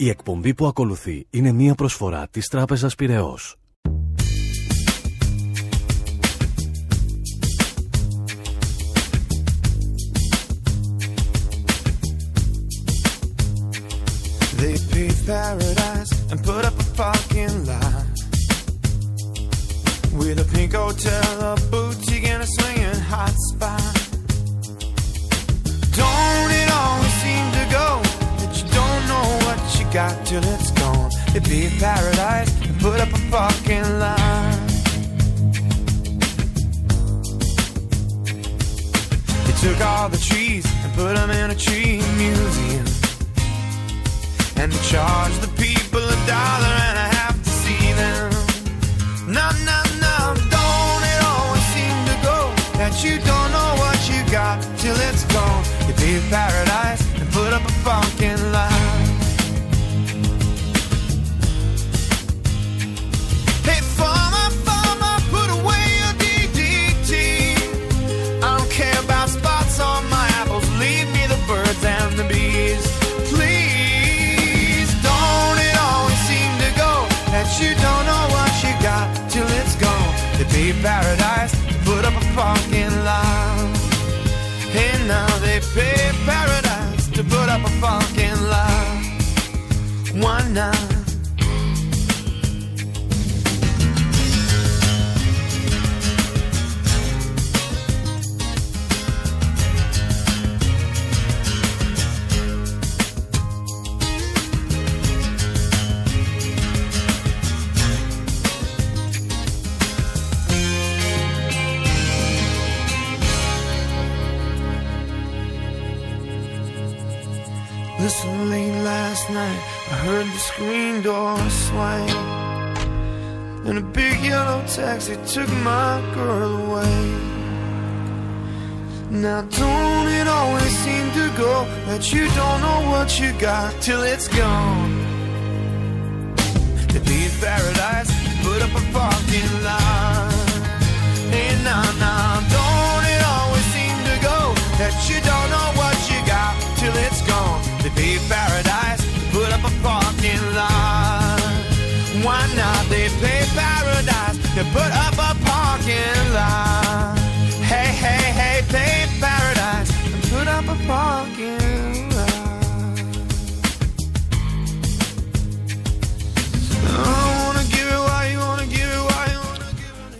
Η εκπομπή που ακολουθεί είναι μία προσφορά της Τράπεζας Πυραιός. They paved paradise and put up a parking lot with a pink hotel, a boutique, and a swinging hot spot. Don't got till it's gone? They paved paradise and put up a parking lot. They took all the trees and put them in a tree museum. And they charge the people a dollar and a half to see them. No, no, no, don't it always seem to go that you don't know what you got till it's gone? You pay paradise and put up a parking lot. Paradise put up a parking lot. Hey, now they pay paradise to put up a parking lot. Why not? Took my girl away. Now, don't it always seem to go that you don't know what you got till it's gone? They leave paradise, put up a parking lot. Hey, now, now,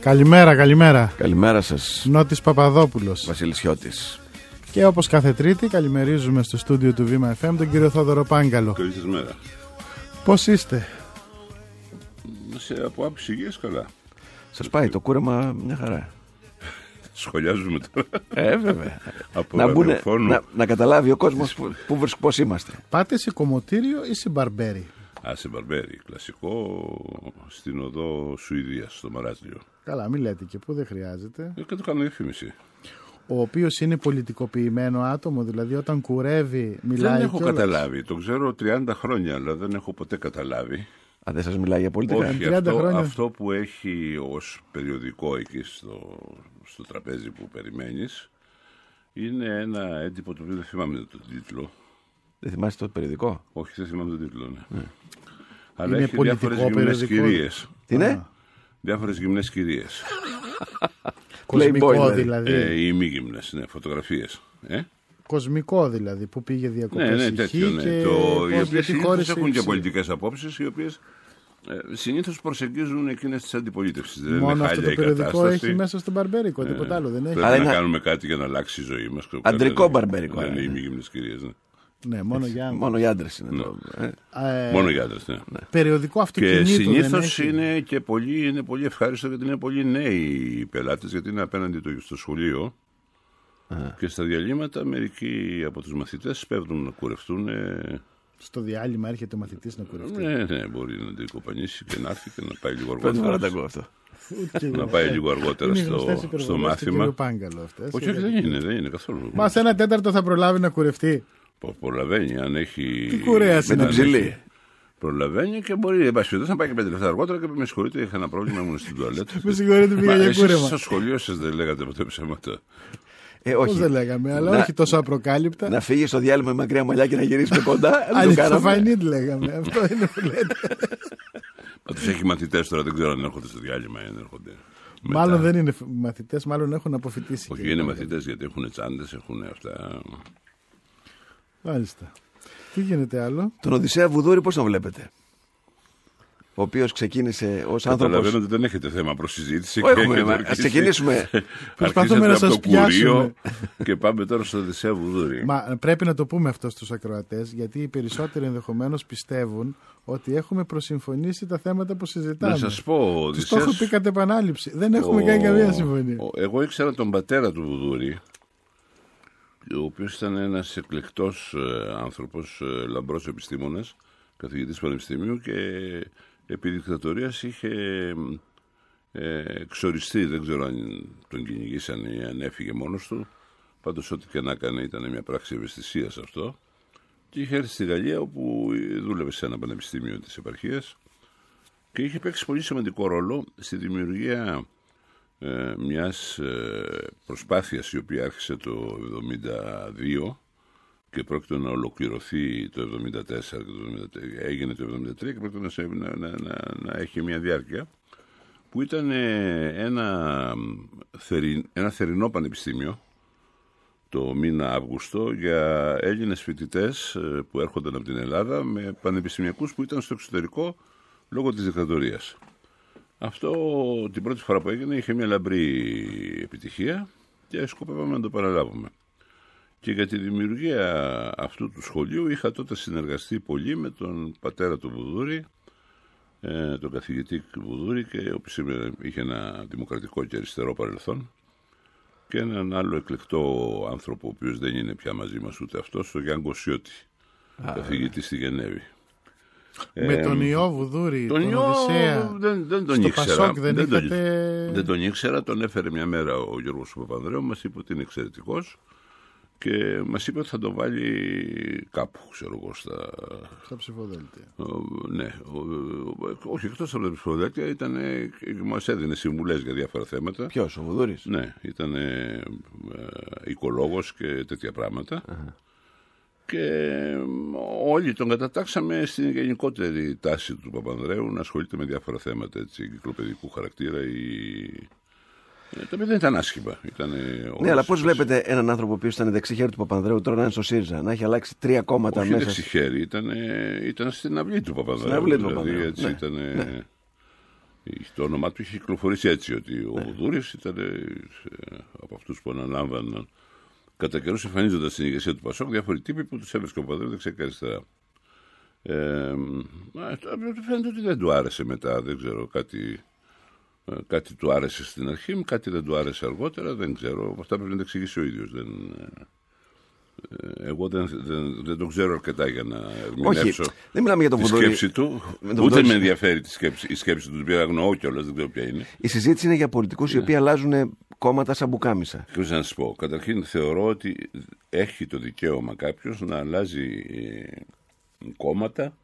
Καλημέρα, καλημέρα. Καλημέρα σας, Νότης Παπαδόπουλος. Βασιλισιώτης. Και όπως κάθε Τρίτη, καλημερίζουμε στο στούντιο του Βήμα FM τον κύριο Θόδωρο Πάγκαλο. Καλή σας μέρα. Πώς είστε, Σε, από άποψη υγείας καλά. Σας πάει το κούρεμα μια χαρά. Σχολιάζουμε τώρα. Ε, βέβαια. Από να, μπουνε- ραδιοφώνου. να, να καταλάβει ο κόσμος που, πώς είμαστε. πάτε σε κομμωτήριο ή σε μπαρμπέρι; Α, σε Μπαρμπέρι. Κλασικό στην οδό Σουηδίας, στο Μαράτζιο. Καλά, μην λέτε και που δεν χρειάζεται. Ε, και το κάνω διαφήμιση. Ο οποίος είναι πολιτικοποιημένο άτομο, δηλαδή όταν κουρεύει, μιλάει δεν έχω κιόλας. καταλάβει. Το ξέρω 30 χρόνια, αλλά δεν έχω ποτέ καταλάβει. Αν δεν σας μιλάει για πολιτικά; Όχι, 30 αυτό, χρόνια. αυτό που έχει ως περιοδικό εκεί στο, στο τραπέζι που περιμένεις είναι ένα έντυπο το οποίο δεν θυμάμαι τον τίτλο. Δεν θυμάστε το περιοδικό; Όχι, δεν θυμάμαι τον τίτλο, ναι. Αλλά Είναι έχει πολιτικό διάφορες γυμνές περιοδικό. κυρίες. Τι είναι; Διάφορες γυμνές κυρίες. Κοσμικό Playboy, δηλαδή. ε, ή μη γυμνές, ναι, φωτογραφίες. Ε; Κοσμικό δηλαδή, που πήγε διακοπές Ναι, ναι, η τέτοιο, Χ ναι. και Το, πώς, οι οποίες γιατί συνήθως χώρισε έχουν η και Ψ. πολιτικές απόψεις, οι οποίες ε, συνήθως προσεγγίζουν εκείνες τις αντιπολίτευσεις. Δεν Μόνο είναι αυτό χάλια το η περιοδικό κατάσταση. έχει μέσα στον μπαρμπέρικο, τίποτα άλλο δεν έχει. Πρέπει Αλλά να είναι- κάνουμε κάτι για να αλλάξει η ζωή μας. Αντρικό μπαρμπέρικο, Ναι, ε. ναι, οι μη γυμνές κυρίες, ναι. Ναι, μόνο για Μόνο οι άντρες είναι το. ε. ε, Μόνο οι άντρες, ναι. περιοδικό Και αυτοκινήτου δεν συνήθως έχει. είναι και πολύ, είναι πολύ ευχάριστο γιατί είναι πολύ νέοι οι πελάτες, γιατί είναι απέναντι το, στο σχολείο. Και στα διαλύματα μερικοί από τους μαθητές πέφτουν να κουρευτούν. ε, Στο διάλειμμα έρχεται ο μαθητής να κουρευτεί. Ναι, ναι, μπορεί να την κοπανίσει και να έρθει και να πάει λίγο Πρώτη φορά τα αργότερα. ακούω αυτό. Ούτε εγώ. Να πάει λίγο αργότερα Είναι στο, γνωστές στο υπερβολές του μάθημα. κύριου Πάγκαλο αυτές. Όχι, όχι, δεν είναι, δεν είναι καθόλου. Μα σε ένα τέταρτο θα προλάβει να κουρευτεί. Πο- Προλαβαίνει, αν έχει. Τι κουρέας Με είναι την αν έχει- ψηλή. Προλαβαίνει και μπορεί εν πάση περιπτώσει, να πάει και πέντε λεπτά αργότερα και με συγχωρείτε, είχα ένα πρόβλημα, ήμουν στην τουαλέτα. Με συγχωρείτε, πήγα Μα για εσείς κούρεμα. Στο σχολείο σας δεν λέγατε ποτέ ψέματα. Ε, Πώς όχι. δεν λέγαμε, αλλά Να- όχι τόσο απροκάλυπτα. Να φύγεις στο διάλειμμα με μακριά μαλλιά και να γυρίσει με κοντά. Δεν το κάναμε. Αλεξοφανίτ λέγαμε. Αυτό είναι που λέτε. Μα τους έχει μαθητές τώρα, δεν ξέρω αν έρχονται στο διάλειμμα ή αν έρχονται. μετά. Μάλλον δεν είναι μαθητές, μάλλον έχουν αποφοιτήσει. Όχι, και- είναι μαθητές γιατί έχουν τσάντες, έχουν αυτά. Μάλιστα. Τι γίνεται άλλο; Τον Οδυσσέα Βουδούρη πώς τον βλέπετε; Ο οποίος ξεκίνησε ως Καταλαβαίνω άνθρωπο. ότι δεν έχετε θέμα προς συζήτηση. Όχι, και έχουμε, έχετε μα- αρχίσει- ας ξεκινήσουμε. Προσπαθούμε να αρχίσατε σας από το κουρίο πιάσουμε. Και πάμε τώρα στο Οδυσσέα Βουδούρη. Μα πρέπει να το πούμε αυτό στους ακροατές γιατί οι περισσότεροι ενδεχομένως πιστεύουν ότι έχουμε προσυμφωνήσει τα θέματα που συζητάμε. Να σας πω, ο Τους το έχω Οδυσσέας- πει κατ' επανάληψη. Δεν έχουμε ο- κάνει καμία συμφωνία. ο- Εγώ ήξερα τον πατέρα του Βουδούρη, ο οποίος ήταν ένας εκλεκτός ε, άνθρωπος, ε, λαμπρός επιστήμονας, καθηγητής πανεπιστημίου και επί δικτατορίας είχε ε, εξοριστεί, δεν ξέρω αν τον κυνηγήσαν ή αν έφυγε μόνος του, πάντως ό,τι και να έκανε ήταν μια πράξη ευαισθησίας αυτό. Και είχε έρθει στη Γαλλία όπου δούλευε σε ένα πανεπιστήμιο της επαρχίας και είχε παίξει πολύ σημαντικό ρόλο στη δημιουργία ε, μιας ε, προσπάθειας η οποία άρχισε το 1972 και πρόκειται να ολοκληρωθεί το 1974 και το 73, έγινε το 1973 και πρόκειται να, σε- να, να, να, να έχει μια διάρκεια που ήταν ε, ένα, θερι, ένα θερινό πανεπιστήμιο το μήνα Αύγουστο για Έλληνες φοιτητές ε, που έρχονταν από την Ελλάδα με πανεπιστημιακούς που ήταν στο εξωτερικό λόγω της δικτατορίας. Αυτό την πρώτη φορά που έγινε είχε μια λαμπρή επιτυχία και σκοπεύαμε να το παραλάβουμε. Και για τη δημιουργία αυτού του σχολείου είχα τότε συνεργαστεί πολύ με τον πατέρα του Βουδούρη, ε, τον καθηγητή Βουδούρη, και ο οποίος είμαι- είχε ένα δημοκρατικό και αριστερό παρελθόν, και έναν άλλο εκλεκτό άνθρωπο, ο οποίος δεν είναι πια μαζί μας ούτε αυτός, τον Γιάνγκος Σιώτη, καθηγητής στη Γενέβη. Με τον Ιώ Βουδούρη, τον, ε, Τον Ιώ Οδυσσέα. δεν, δεν τον στο ήξερα. Πασόκ δεν, τον- είχατε... δεν τον ήξερα, τον έφερε μια μέρα ο Γιώργος Παπανδρέου, μας είπε ότι είναι εξαιρετικός και μας είπε ότι θα τον βάλει κάπου, ξέρω εγώ, στα... Στα ψηφοδέλτια. ο- ναι, ο- ο- όχι εκτός από τα ψηφοδέλτια, ήταν, μας έδινε συμβουλές για διάφορα θέματα. Ποιος, ο Βουδούρης; Ναι, ήταν ε, ε, οικολόγος και τέτοια πράγματα. Και ε, όλοι τον κατατάξαμε στην γενικότερη τάση του Παπανδρέου να ασχολείται με διάφορα θέματα έτσι, εγκυκλοπαιδικού χαρακτήρα ή... Ε, τα οποία δεν ήταν άσχημα. Ήταν, Ναι, αλλά πώς βλέπετε έναν άνθρωπο ο οποίο ήταν δεξιχέρι του Παπανδρέου τώρα να είναι στο ΣΥΡΙΖΑ, να έχει αλλάξει τρία κόμματα Όχι μέσα. δεξι χέρι, ήταν, ε, ήταν στην αυλή του Παπανδρέου. Στην αυλή του δηλαδή, Παπανδρέου, Έτσι, ναι, ήταν, ε, Το όνομά του είχε κυκλοφορήσει έτσι, ότι Ναι. ο Βουδούρης ήταν ε, από αυτούς που αναλάμβαναν κατά καιρούς εμφανίζονταν στην ηγεσία του Πασόκ διάφοροι τύποι που τους έβρισκε ο Παπανδρέου δεξιά και αριστερά. Ε, μα, το- φαίνεται ότι δεν του άρεσε μετά, δεν ξέρω, κάτι, ε, κάτι του άρεσε στην αρχή, κάτι δεν του άρεσε αργότερα, δεν ξέρω. Αυτά πρέπει να τα εξηγήσει ο ίδιος. Δεν, ε, ε, εγώ δεν, δεν, δεν το ξέρω αρκετά για να Όχι, ερμηνεύσω δεν μιλάμε για τον τη Βουδούρη. σκέψη του. Με τον Ούτε Βουδούρη- με ενδιαφέρει τη σκέψη, η σκέψη του, την οποία αγνοώ κιόλας, δεν ξέρω ποια είναι. Η συζήτηση είναι για πολιτικούς οι οποίοι αλλάζουν κόμματα σαν μπουκάμισα. Και να σας πω, καταρχήν θεωρώ ότι έχει το δικαίωμα κάποιος να αλλάζει ε, κόμματα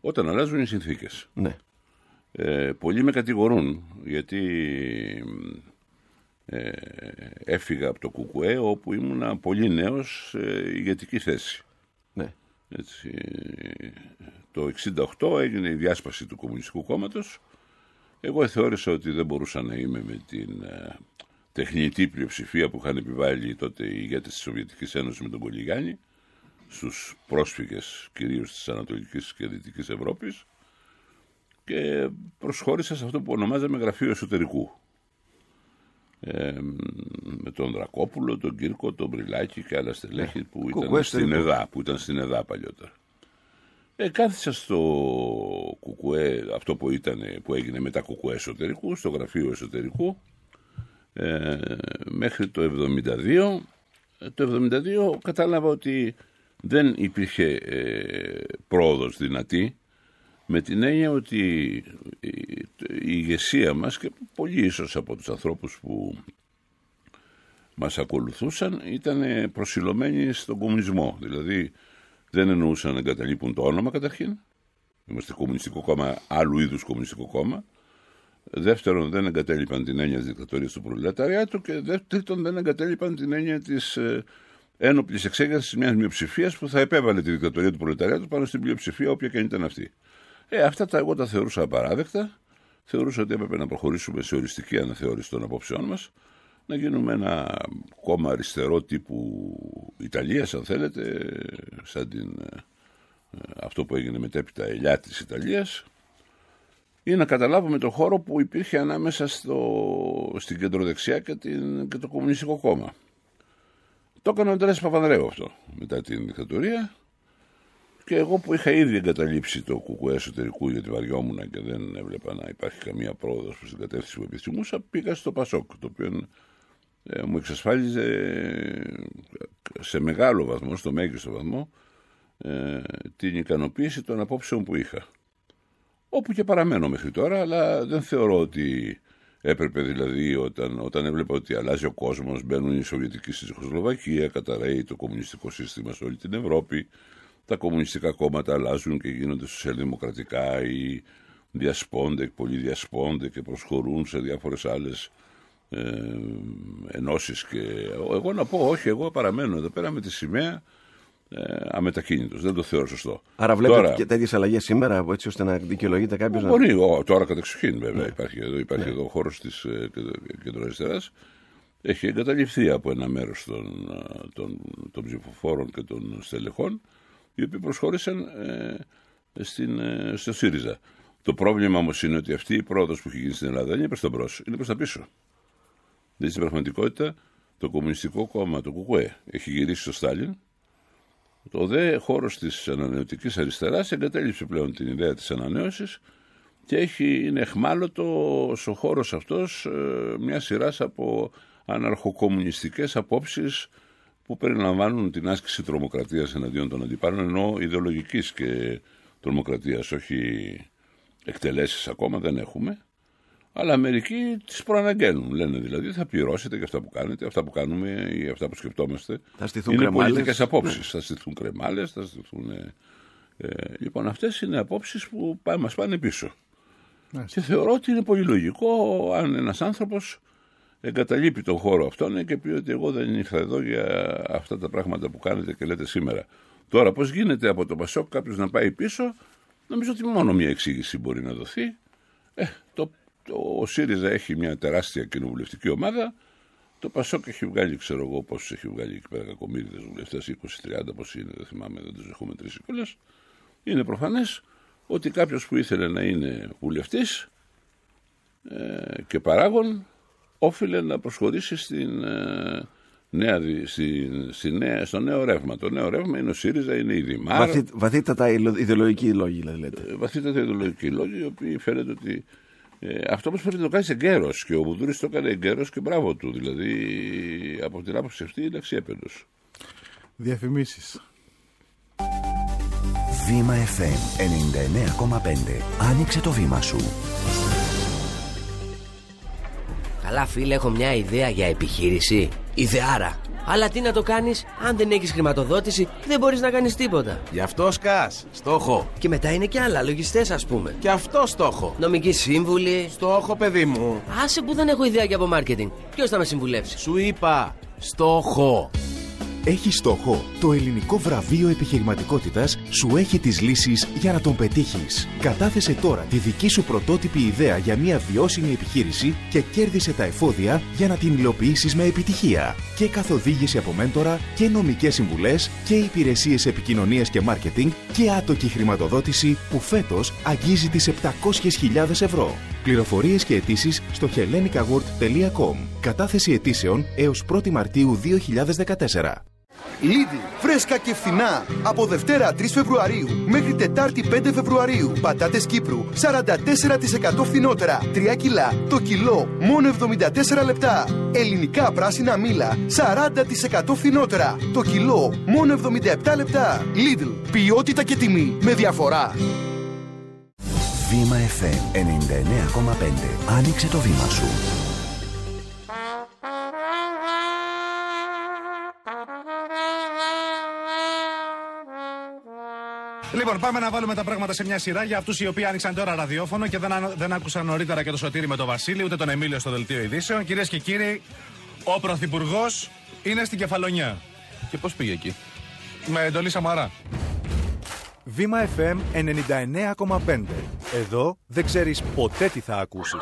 όταν αλλάζουν οι συνθήκες. Ναι. Ε, πολλοί με κατηγορούν γιατί ε, έφυγα από το ΚΚΕ όπου ήμουνα πολύ νέος σε ηγετική θέση. ναι. Έτσι, το 68 έγινε η διάσπαση του Κομμουνιστικού Κόμματος. Εγώ θεώρησα ότι δεν μπορούσα να είμαι με την ε, τεχνητή πλειοψηφία που είχαν επιβάλει τότε οι ηγέτες της Σοβιετικής Ένωσης με τον Κολυγάνη στους πρόσφυγες κυρίως της Ανατολικής και Δυτικής Ευρώπης και προσχώρησα σε αυτό που ονομάζαμε γραφείο εσωτερικού. Ε, με τον Δρακόπουλο, τον Κύρκο, τον Μπριλάκη και άλλα στελέχη που Κουκουέ ήταν στην εσωτερικό. ΕΔΑ, που ήταν στην ΕΔΑ παλιότερα. Ε, κάθισα στο κουκουέ, αυτό που, ήταν, που έγινε μετά κουκουέ εσωτερικού, στο γραφείο εσωτερικού, ε, μέχρι το 72. Ε, Το 72 κατάλαβα ότι δεν υπήρχε ε, πρόοδος δυνατή, με την έννοια ότι η, η ηγεσία μας και πολλοί ίσως από τους ανθρώπους που μας ακολουθούσαν ήταν προσιλωμένοι στον κομμουνισμό. Δηλαδή δεν εννοούσαν να εγκαταλείπουν το όνομα καταρχήν. Είμαστε κομμουνιστικό κόμμα, άλλου είδους κομμουνιστικό κόμμα. Δεύτερον, δεν εγκατέλειπαν την έννοια της δικτατορίας του προλεταριάτου και δε- τρίτον, δεν εγκατέλειπαν την έννοια της ε, ένοπλης εξέγερσης μιας μειοψηφίας που θα επέβαλε τη δικτατορία του προλεταριάτου πάνω στην πλειοψηφία, όποια και αν ήταν αυτή. Ε, αυτά τα εγώ τα θεωρούσα απαράδεκτα. Θεωρούσα ότι έπρεπε να προχωρήσουμε σε οριστική αναθεώρηση των απόψεών μας, να γίνουμε ένα κόμμα αριστερό τύπου Ιταλίας, αν θέλετε, σαν την, ε, ε, αυτό που έγινε μετέπειτα ελιά της Ιταλίας, ή να καταλάβουμε το χώρο που υπήρχε ανάμεσα στο, στην κεντροδεξιά και, την, και το Κομμουνιστικό Κόμμα. Το έκανε ο Αντρέας Παπανδρέου αυτό μετά την δικτατορία και εγώ που είχα ήδη εγκαταλείψει το κουκουέ εσωτερικού γιατί βαριόμουν και δεν έβλεπα να υπάρχει καμία πρόοδος προς την κατεύθυνση που επιθυμούσα, πήγα στο Πασόκ, το οποίο ε, μου εξασφάλιζε ε, σε μεγάλο βαθμό, στο μέγιστο βαθμό, ε, την ικανοποίηση των απόψεων που είχα. Όπου και παραμένω μέχρι τώρα, αλλά δεν θεωρώ ότι έπρεπε δηλαδή όταν, όταν έβλεπα ότι αλλάζει ο κόσμος, μπαίνουν οι Σοβιετικοί στη Τσεχοσλοβακία, καταραίει το κομμουνιστικό σύστημα σε όλη την Ευρώπη, τα κομμουνιστικά κόμματα αλλάζουν και γίνονται σοσιαλδημοκρατικά ή διασπώνται, πολύ διασπώνται και προσχωρούν σε διάφορες άλλες ε, ενώσεις και εγώ να πω όχι, εγώ παραμένω εδώ πέρα με τη σημαία ε, αμετακίνητος, δεν το θεωρώ σωστό. Άρα βλέπετε Τώρα- και τέτοιες αλλαγές σήμερα, έτσι ώστε να δικαιολογείται κάποιος να. Μπορεί, ο, τώρα κατεξοχήν βέβαια υπάρχει εδώ, υπάρχει εδώ ο χώρος της ε, κεντρο- κεντροαριστεράς. Έχει εγκαταλειφθεί από ένα μέρος των, ε, των, των ψηφοφόρων και των στελεχών οι οποίοι προσχώρησαν ε, στην, ε, στο ΣΥΡΙΖΑ. Το πρόβλημα όμως είναι ότι αυτή η πρόοδος που έχει γίνει στην Ελλάδα δεν είναι προς τα μπρος, είναι προς τα πίσω. Δηλαδή στην πραγματικότητα το Κομμουνιστικό Κόμμα, το ΚΚΕ, έχει γυρίσει στο Στάλιν. Το δε χώρος της ανανεωτικής αριστεράς εγκατέλειψε πλέον την ιδέα της ανανέωσης και έχει, είναι εχμάλωτο ο χώρος αυτός μια σειράς από αναρχοκομμουνιστικές απόψεις που περιλαμβάνουν την άσκηση τρομοκρατίας εναντίον των αντιπάλων ενώ ιδεολογικής και τρομοκρατίας όχι εκτελέσεις ακόμα δεν έχουμε. Αλλά μερικοί τις προαναγγέλνουν. Λένε δηλαδή θα πληρώσετε για αυτά που κάνετε αυτά που κάνουμε ή αυτά που σκεπτόμαστε. Θα στηθούν είναι κρεμάλες. πολιτικές απόψεις. Θα στηθούν κρεμάλες θα στηθούν ε, ε, λοιπόν αυτές είναι απόψεις που πά- μας πάνε πίσω. Και θεωρώ ότι είναι πολύ λογικό αν ένας άνθρωπος εγκαταλείπει τον χώρο αυτόν και πει ότι εγώ δεν ήρθα εδώ για αυτά τα πράγματα που κάνετε και λέτε σήμερα. Τώρα πώς γίνεται από το Πασόκ κάποιος να πάει πίσω, νομίζω ότι μόνο μια εξήγηση μπορεί να δοθεί. Ε, το, το, ο ΣΥΡΙΖΑ έχει μια τεράστια κοινοβουλευτική ομάδα, το Πασόκ έχει βγάλει, ξέρω εγώ πόσους έχει βγάλει εκεί πέρα κακομύριδες βουλευτές, 20-30 πώς είναι, δεν θυμάμαι, δεν τους έχω μετρήσει κιόλας. Είναι προφανές ότι κάποιος που ήθελε να είναι βουλευτής ε, και παράγων όφιλε να προσχωρήσει στην, ε, νέα, δι- στην, στη νέα, στο νέο ρεύμα. Το νέο ρεύμα είναι ο ΣΥΡΙΖΑ, είναι η ΔΙΜΑΡ, Βαθύ, βαθύτατα ιδεο- ιδεολογικοί λόγοι, δηλαδή, λέτε. ε, βαθύτατα ιδεολογικοί λόγοι, οι οποίοι φαίνεται ότι ε, αυτό όμω πρέπει να το κάνει εγκαίρω. Και ο Βουδούρης το έκανε εγκαίρω και μπράβο του. Δηλαδή, από την άποψη αυτή είναι αξιέπαινο. Διαφημίσεις. Βήμα FM 99,5. Άνοιξε το βήμα σου. Καλά, φίλε, έχω μια ιδέα για επιχείρηση. Ιδεάρα. Αλλά τι να το κάνεις, αν δεν έχεις χρηματοδότηση, δεν μπορείς να κάνεις τίποτα. Γι' αυτό σκάς. Στόχο. Και μετά είναι και άλλα, λογιστές, ας πούμε. Και αυτό στόχο. Νομική σύμβουλη. Στόχο, παιδί μου. Άσε που δεν έχω ιδέα για από marketing. Ποιος θα με συμβουλεύσει; Σου είπα. Στόχο. Έχει στόχο. Το ελληνικό βραβείο επιχειρηματικότητας σου έχει τις λύσεις για να τον πετύχεις. Κατάθεσε τώρα τη δική σου πρωτότυπη ιδέα για μια βιώσιμη επιχείρηση και κέρδισε τα εφόδια για να την υλοποιήσεις με επιτυχία. Και καθοδήγηση από μέντορα και νομικές συμβουλές και υπηρεσίες επικοινωνίας και μάρκετινγκ και άτοκη χρηματοδότηση που φέτος αγγίζει τις 700.000 ευρώ. Πληροφορίες και αιτήσεις στο hellenicaward.com. Κατάθεση αιτήσεων έως 1η Μαρτίου 2014. Lidl, φρέσκα και φθηνά. Από Δευτέρα 3 Φεβρουαρίου μέχρι Τετάρτη 5 Φεβρουαρίου. Πατάτες Κύπρου 44% φθηνότερα. 3 κιλά το κιλό μόνο 74 λεπτά. Ελληνικά πράσινα μήλα 40% φθηνότερα. Το κιλό μόνο 77 λεπτά. Lidl, ποιότητα και τιμή με διαφορά. Βήμα FM 99,5. Άνοιξε το βήμα σου. Λοιπόν, πάμε να βάλουμε τα πράγματα σε μια σειρά για αυτούς οι οποίοι άνοιξαν τώρα ραδιόφωνο και δεν, α- δεν άκουσαν νωρίτερα και το Σωτήρι με τον Βασίλη, ούτε τον Εμίλιο στο δελτίο ειδήσεων. Κυρίες και κύριοι, ο Πρωθυπουργός είναι στην Κεφαλονιά. Και πώς πήγε εκεί; Με εντολή Σαμαρά. Βήμα FM 99,5. Εδώ δεν ξέρεις ποτέ τι θα ακούσεις.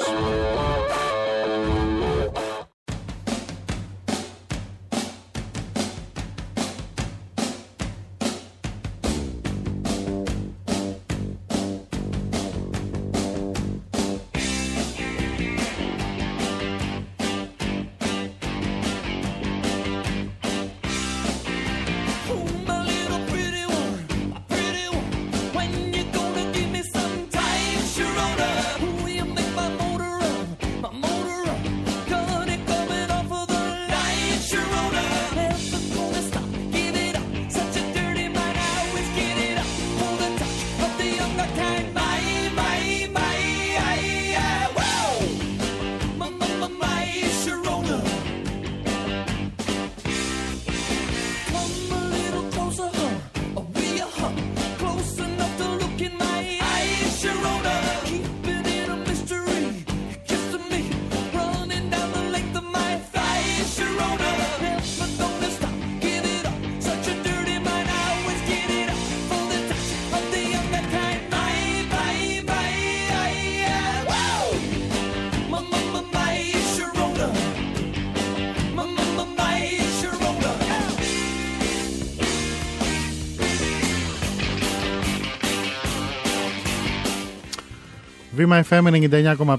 Βήμα FM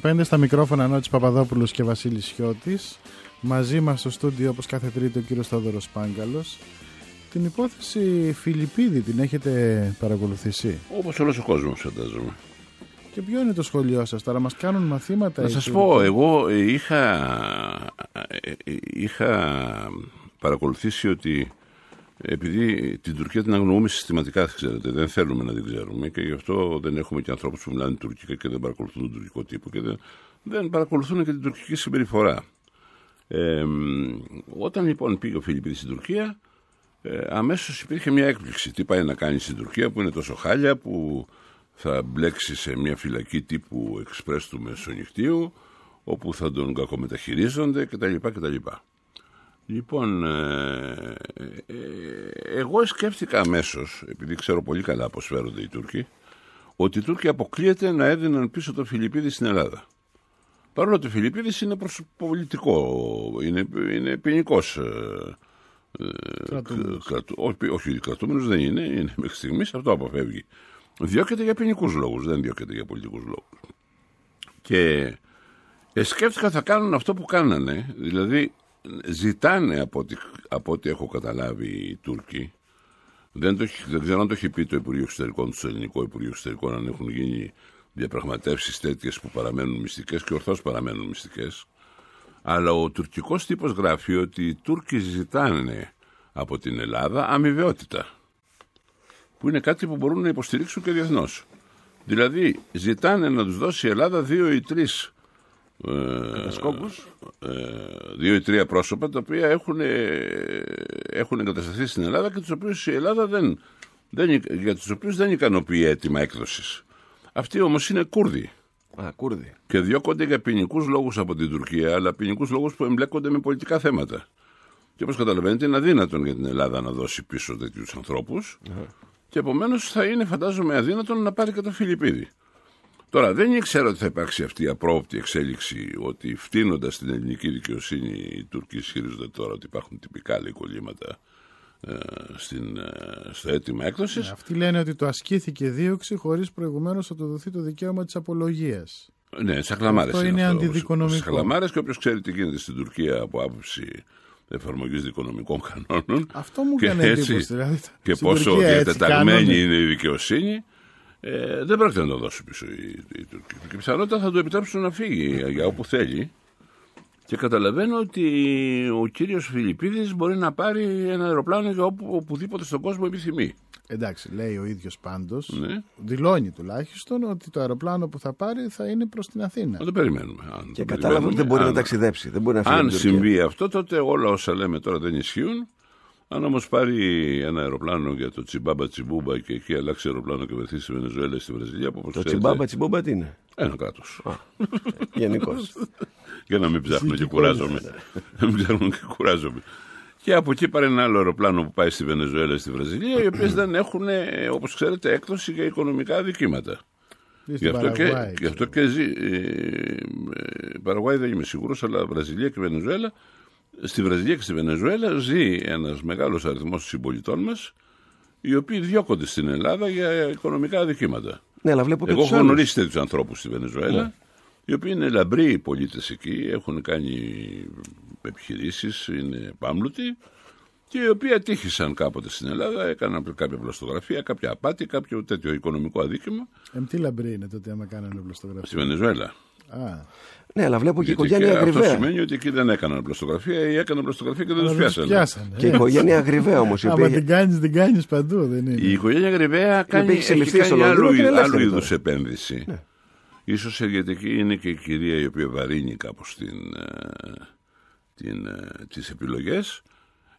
99,5 στα μικρόφωνα Νότης Παπαδόπουλος και Βασίλης Σιώτης. Μαζί μας στο στούντιο όπως κάθε τρίτη ο κύριος Θόδωρος Πάγκαλος. Την υπόθεση Φιλιππίδη την έχετε παρακολουθήσει; Όπως όλος ο κόσμος, φαντάζομαι. Και ποιο είναι το σχολείο σας τώρα, μας κάνουν μαθήματα. Να οι σας Τούρκοι; πω, εγώ ε, είχα, ε, ε, είχα παρακολουθήσει ότι επειδή την Τουρκία την αγνοούμε συστηματικά, ξέρετε, δεν θέλουμε να την ξέρουμε και γι' αυτό δεν έχουμε και ανθρώπους που μιλάνε τουρκικά και δεν παρακολουθούν τον τουρκικό τύπο και δεν, δεν παρακολουθούν και την τουρκική συμπεριφορά. Ε, μ, όταν λοιπόν πήγε ο Φιλιππίδης στην Τουρκία, ε, αμέσως υπήρχε μια έκπληξη. Τι πάει να κάνει στην Τουρκία που είναι τόσο χάλια που θα μπλέξει σε μια φυλακή τύπου εξπρές του Μεσονυχτίου όπου θα τον κακομεταχειρίζονται κτλ. κτλ. Λοιπόν, ε, ε, εγώ σκέφτηκα αμέσως, επειδή ξέρω πολύ καλά πώς φέρονται οι Τούρκοι, ότι οι Τούρκοι αποκλείεται να έδιναν πίσω το Φιλιππίδη στην Ελλάδα. Παρόλο ότι ο Φιλιππίδης είναι προσωπολιτικό, είναι, είναι ποινικός. Ε, Κρατούμενος. κρατου, όχι, όχι κρατούμενος δεν είναι, είναι μέχρι στιγμής αυτό αποφεύγει. Διώκεται για ποινικούς λόγους, δεν διώκεται για πολιτικούς λόγους. Και ε, σκέφτηκα θα κάνουν αυτό που κάνανε, δηλαδή ζητάνε από ό,τι, από ό,τι έχω καταλάβει οι Τούρκοι, δεν, το, έχει- δεν ξέρω αν το έχει πει το Υπουργείο Εξωτερικών, το ελληνικό Υπουργείο Εξωτερικών, αν έχουν γίνει διαπραγματεύσεις τέτοιες που παραμένουν μυστικές και ορθώς παραμένουν μυστικές. Αλλά ο τουρκικός τύπος γράφει ότι οι Τούρκοι ζητάνε από την Ελλάδα αμοιβαιότητα. Που είναι κάτι που μπορούν να υποστηρίξουν και διεθνώς. Δηλαδή, ζητάνε να τους δώσει η Ελλάδα δύο ή τρεις ε, δύο ή τρία πρόσωπα τα οποία έχουν, ε, έχουν εγκατασταθεί στην Ελλάδα και τους οποίους η Ελλάδα δεν, δεν, για τους οποίους δεν ικανοποιεί έτοιμα έκδοσης. Αυτοί όμως είναι Κούρδοι Α, Κούρδοι. και διώκονται για ποινικούς λόγους από την Τουρκία, αλλά ποινικούς λόγους που εμπλέκονται με πολιτικά θέματα. Και όπως καταλαβαίνετε είναι αδύνατον για την Ελλάδα να δώσει πίσω τέτοιους ανθρώπους και επομένως θα είναι φαντάζομαι αδύνατον να πάρει και το Φιλιππίδη. Τώρα δεν ήξερα ότι θα υπάρξει αυτή η απρόοπτη εξέλιξη ότι φτύνοντας την ελληνική δικαιοσύνη οι Τούρκοι ισχυρίζονται τώρα ότι υπάρχουν τυπικά λέει, κολλήματα ε, στην, ε, στο αίτημα έκδοσης. Αυτοί λένε ότι το ασκήθηκε δίωξη χωρίς προηγουμένως να του δοθεί το δικαίωμα της απολογίας. Ναι, σε χλαμάρες. Αυτό είναι αντιδικονομικό. Σε χλαμάρες και όποιος ξέρει τι γίνεται στην Τουρκία από άποψη εφαρμογής δικονομικών κανόνων. Αυτό μου και έκανε έτσι- εντύπωση. Δηλαδή, Και στην πόσο Τουρκία έτσι διατεταγμένη κάνουνε. είναι η δικαιοσύνη, ε, δεν πρόκειται να το δώσει πίσω η, η Τουρκία. Και πιθανότατα θα του επιτρέψουν να φύγει για όπου θέλει. Και καταλαβαίνω ότι ο κύριος Φιλιππίδης μπορεί να πάρει ένα αεροπλάνο για όπου, οπουδήποτε στον κόσμο επιθυμεί. Εντάξει, λέει ο ίδιος πάντως, Ναι. δηλώνει τουλάχιστον ότι το αεροπλάνο που θα πάρει θα είναι προς την Αθήνα. Να το περιμένουμε. Αν Και το κατάλαβα ότι δεν περιμένουμε, μπορεί να αν- ταξιδέψει. Δεν μπορεί να φύγει Αν από την Τουρκία. συμβεί αυτό, τότε όλα όσα λέμε τώρα δεν ισχύουν. Αν όμως πάρει ένα αεροπλάνο για το τσιμπάμπα τσιμπούμπα και εκεί αλλάξει αεροπλάνο και βρεθεί στη Βενεζουέλα ή στη Βραζιλία, που όπως Το ξέρετε, τσιμπάμπα τσιμπούμπα τι είναι; Ένα κράτος. Γενικώς. Για να μην ψάχνω και Φυσική κουράζομαι. Να μην ψάχνω και κουράζομαι. Και από εκεί πάρει ένα άλλο αεροπλάνο που πάει στη Βενεζουέλα ή στη Βραζιλία, οι οποίες δεν έχουν, όπως ξέρετε, έκδοση για οικονομικά αδικήματα. Ή Γι' στην αυτό, και, Παραγουάη, γι αυτό και ζει. Ε, ε, Παραγουάη δεν είμαι σίγουρος, αλλά Βραζιλία και Βενεζουέλα. Στη Βραζιλία και στη Βενεζουέλα ζει ένας μεγάλος αριθμός συμπολιτών μας, οι οποίοι διώκονται στην Ελλάδα για οικονομικά αδικήματα. Ναι, αλλά βλέπω και Εγώ τους έχω άλλους. γνωρίσει τέτοιους ανθρώπους στη Βενεζουέλα, Ναι. οι οποίοι είναι λαμπροί πολίτες εκεί, έχουν κάνει επιχειρήσεις, είναι πάμπλουτοι και οι οποίοι ατύχησαν κάποτε στην Ελλάδα, έκαναν κάποια βλαστογραφία, κάποια απάτη, κάποιο τέτοιο οικονομικό αδίκημα Εμ, τι λαμπρή είναι τότε άμα κάνανε στη πλαστογραφία. Βενεζουέλα. Α, Ναι, αλλά βλέπω και η Γιατί οικογένεια και αυτό Αγριβαία. σημαίνει ότι εκεί δεν έκαναν πλαστογραφία ή έκαναν πλαστογραφία και δεν αλλά του δεν τους πιάσανε. πιάσανε. Και η ε. οικογένεια Αγριβαία όμως. Άμα την κάνεις, την κάνεις παντού, δεν είναι. Η οικογένεια Γρεβαία κάνει, έχει έχει συλληφθεί στο κάνει Λονδίνο άλλου, και είναι άλλου ελεύθερη είδους τώρα. επένδυση. Ίσως γιατί εκεί είναι και η κυρία η οποία βαρύνει κάπως την, ε, την, ε, τις επιλογές.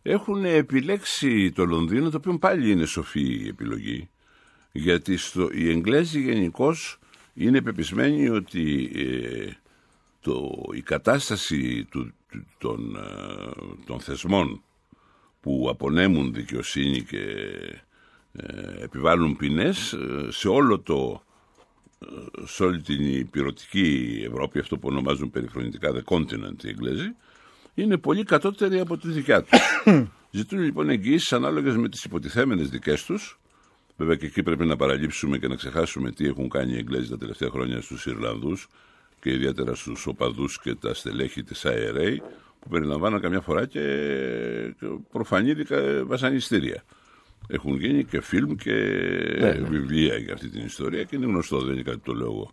Έχουν επιλέξει το Λονδίνο, το οποίο πάλι είναι σοφή η επιλογή. Γιατί στο, οι Εγγλέζοι γενικώς είναι πεπισμένοι ότι ε, το, η κατάσταση του, του- των, ε, των θεσμών που απονέμουν δικαιοσύνη και ε, επιβάλλουν ποινές ε, σε όλο το ε, σε όλη την υπηρετική Ευρώπη, αυτό που ονομάζουν περιφρονητικά the continent οι Εγγλέζοι, είναι πολύ κατώτερη από τη δικιά τους. Ζητούν λοιπόν εγγυήσεις ανάλογες με τις υποτιθέμενες δικές τους. Βέβαια και εκεί πρέπει να παραλείψουμε και να ξεχάσουμε τι έχουν κάνει οι Εγγλέζοι τα τελευταία χρόνια στους Ιρλανδούς και ιδιαίτερα στους οπαδούς και τα στελέχη της IRA που περιλαμβάνουν καμιά φορά και και προφανή δικα- βασανιστήρια. Έχουν γίνει και φιλμ και βιβλία για αυτή την ιστορία και είναι γνωστό, δεν είναι κάτι που το λέω εγώ.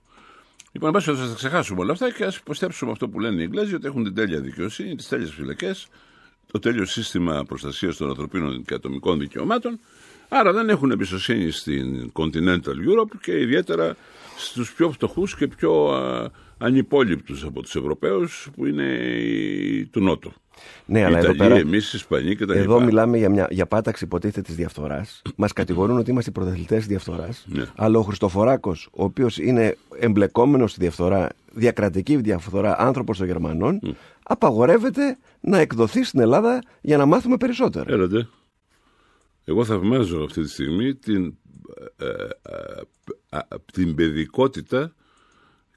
Λοιπόν, εν πάση περιπτώσει, θα τα ξεχάσουμε όλα αυτά και ας υποστέψουμε αυτό που λένε οι Εγγλέζοι, ότι έχουν την τέλεια δικαιοσύνη, τις τέλειες φυλακές, το τέλειο σύστημα προστασίας των ανθρωπίνων και ατομικών δικαιωμάτων. Άρα δεν έχουν εμπιστοσύνη στην Continental Europe και ιδιαίτερα στους πιο φτωχούς και πιο α, ανυπόλοιπτους από τους Ευρωπαίους που είναι οι του Νότου. Ναι, αλλά εδώ Ιταλοί, πέρα. εμείς, Ισπανοί και τα Εδώ λοιπά. μιλάμε για, μια, για πάταξη υποτίθεται της διαφθοράς. Μας κατηγορούν ότι είμαστε πρωταθλητές της διαφθοράς. Ναι. Αλλά ο Χριστοφοράκος, ο οποίος είναι εμπλεκόμενος στη διαφθορά, διακρατική διαφθορά, άνθρωπος των Γερμανών, απαγορεύεται να εκδοθεί στην Ελλάδα για να μάθουμε περισσότερα. Έλατε. Εγώ θαυμάζω αυτή τη στιγμή την, ε, ε, ε, την παιδικότητα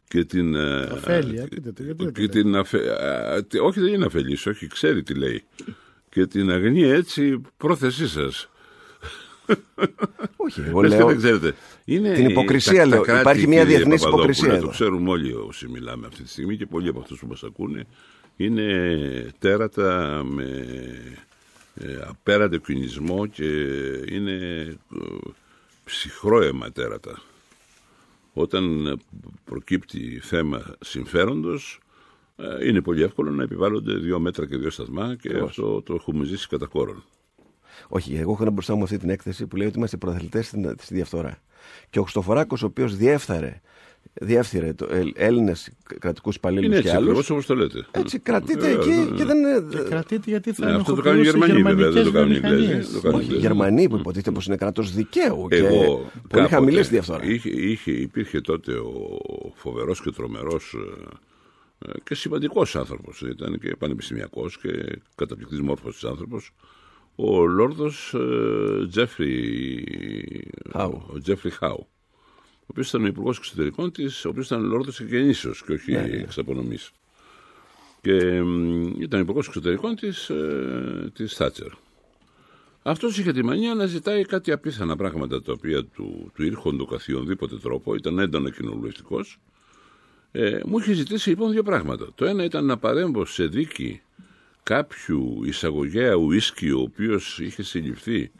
και την... ε, Ωφέλεια, πείτε το, γιατί δεν και το την αφε- α, τι- όχι δεν είναι αφελής, όχι ξέρει τι λέει. Και την αγνή έτσι πρόθεσή σας. Όχι, εγώ Πες και λέω. δεν ξέρετε. Είναι την υποκρισία, τα- τα λέω. κράτη, Υπάρχει μια κύριε διεθνής Παπαδόπουλε, υποκρισία Το εδώ. ξέρουμε όλοι όσοι μιλάμε αυτή τη στιγμή και πολλοί από αυτούς που μας ακούνε. Είναι τέρατα με ε, απέραντο κινησμό και είναι ε, ψυχρό αίμα τέρατα. Όταν ε, προκύπτει θέμα συμφέροντος ε, είναι πολύ εύκολο να επιβάλλονται δύο μέτρα και δύο σταθμά και αυτό το έχουμε ζήσει κατά κόρον. Όχι, εγώ έχω μπροστά μου αυτή την έκθεση που λέει ότι είμαστε πρωταθλητέ στη, στη διαφθορά. Και ο Χριστοφοράκος, ο οποίος διέφθαρε, διέφθειρε Έλληνες κρατικούς υπαλλήλους Είναι και έτσι άλλους. ακριβώς όπως το λέτε. Έτσι κρατείται Βέβαια, εκεί ναι, και ναι. δεν. Και κρατείται γιατί θα Ναι, αυτό το κάνουν οι ενοχοποιούσε Γερμανοί βέβαια, δεν το κάνουν οι γερμανικές Εγγλέζοι. Δεν το κάνουν οι Όχι, οι Εγγλέζοι. Γερμανοί που υποτίθεται πως είναι κράτος δικαίου και Εγώ πολύ κάποτε χαμηλής στη διαφθοράς. Είχε, είχε, υπήρχε τότε ο φοβερός και τρομερός ε, ε, και σημαντικός άνθρωπος. Ήταν και πανεπιστημιακός και καταπληκτής μόρφος άνθρωπος. Ο Λόρδος ε, Τζέφρι Χάου. Ο Τζέφρι Χάου ο οποίος ήταν ο υπουργός εξωτερικών της, ο οποίος ήταν Λόρδος εκγεννήσεως και όχι Ναι, ναι. εξ απονομής. Και μ, ήταν υπουργός εξωτερικών της, ε, της Θάτσερ. Αυτός είχε τη μανία να ζητάει κάτι απίθανα πράγματα τα οποία του, του ήρχονται καθιονδήποτε τρόπο, ήταν έντονα κοινοβουλευτικός. Ε, μου είχε ζητήσει λοιπόν δύο πράγματα. Το ένα ήταν να παρέμβω σε δίκη κάποιου εισαγωγέα ουίσκι ο οποίος είχε συλληφθεί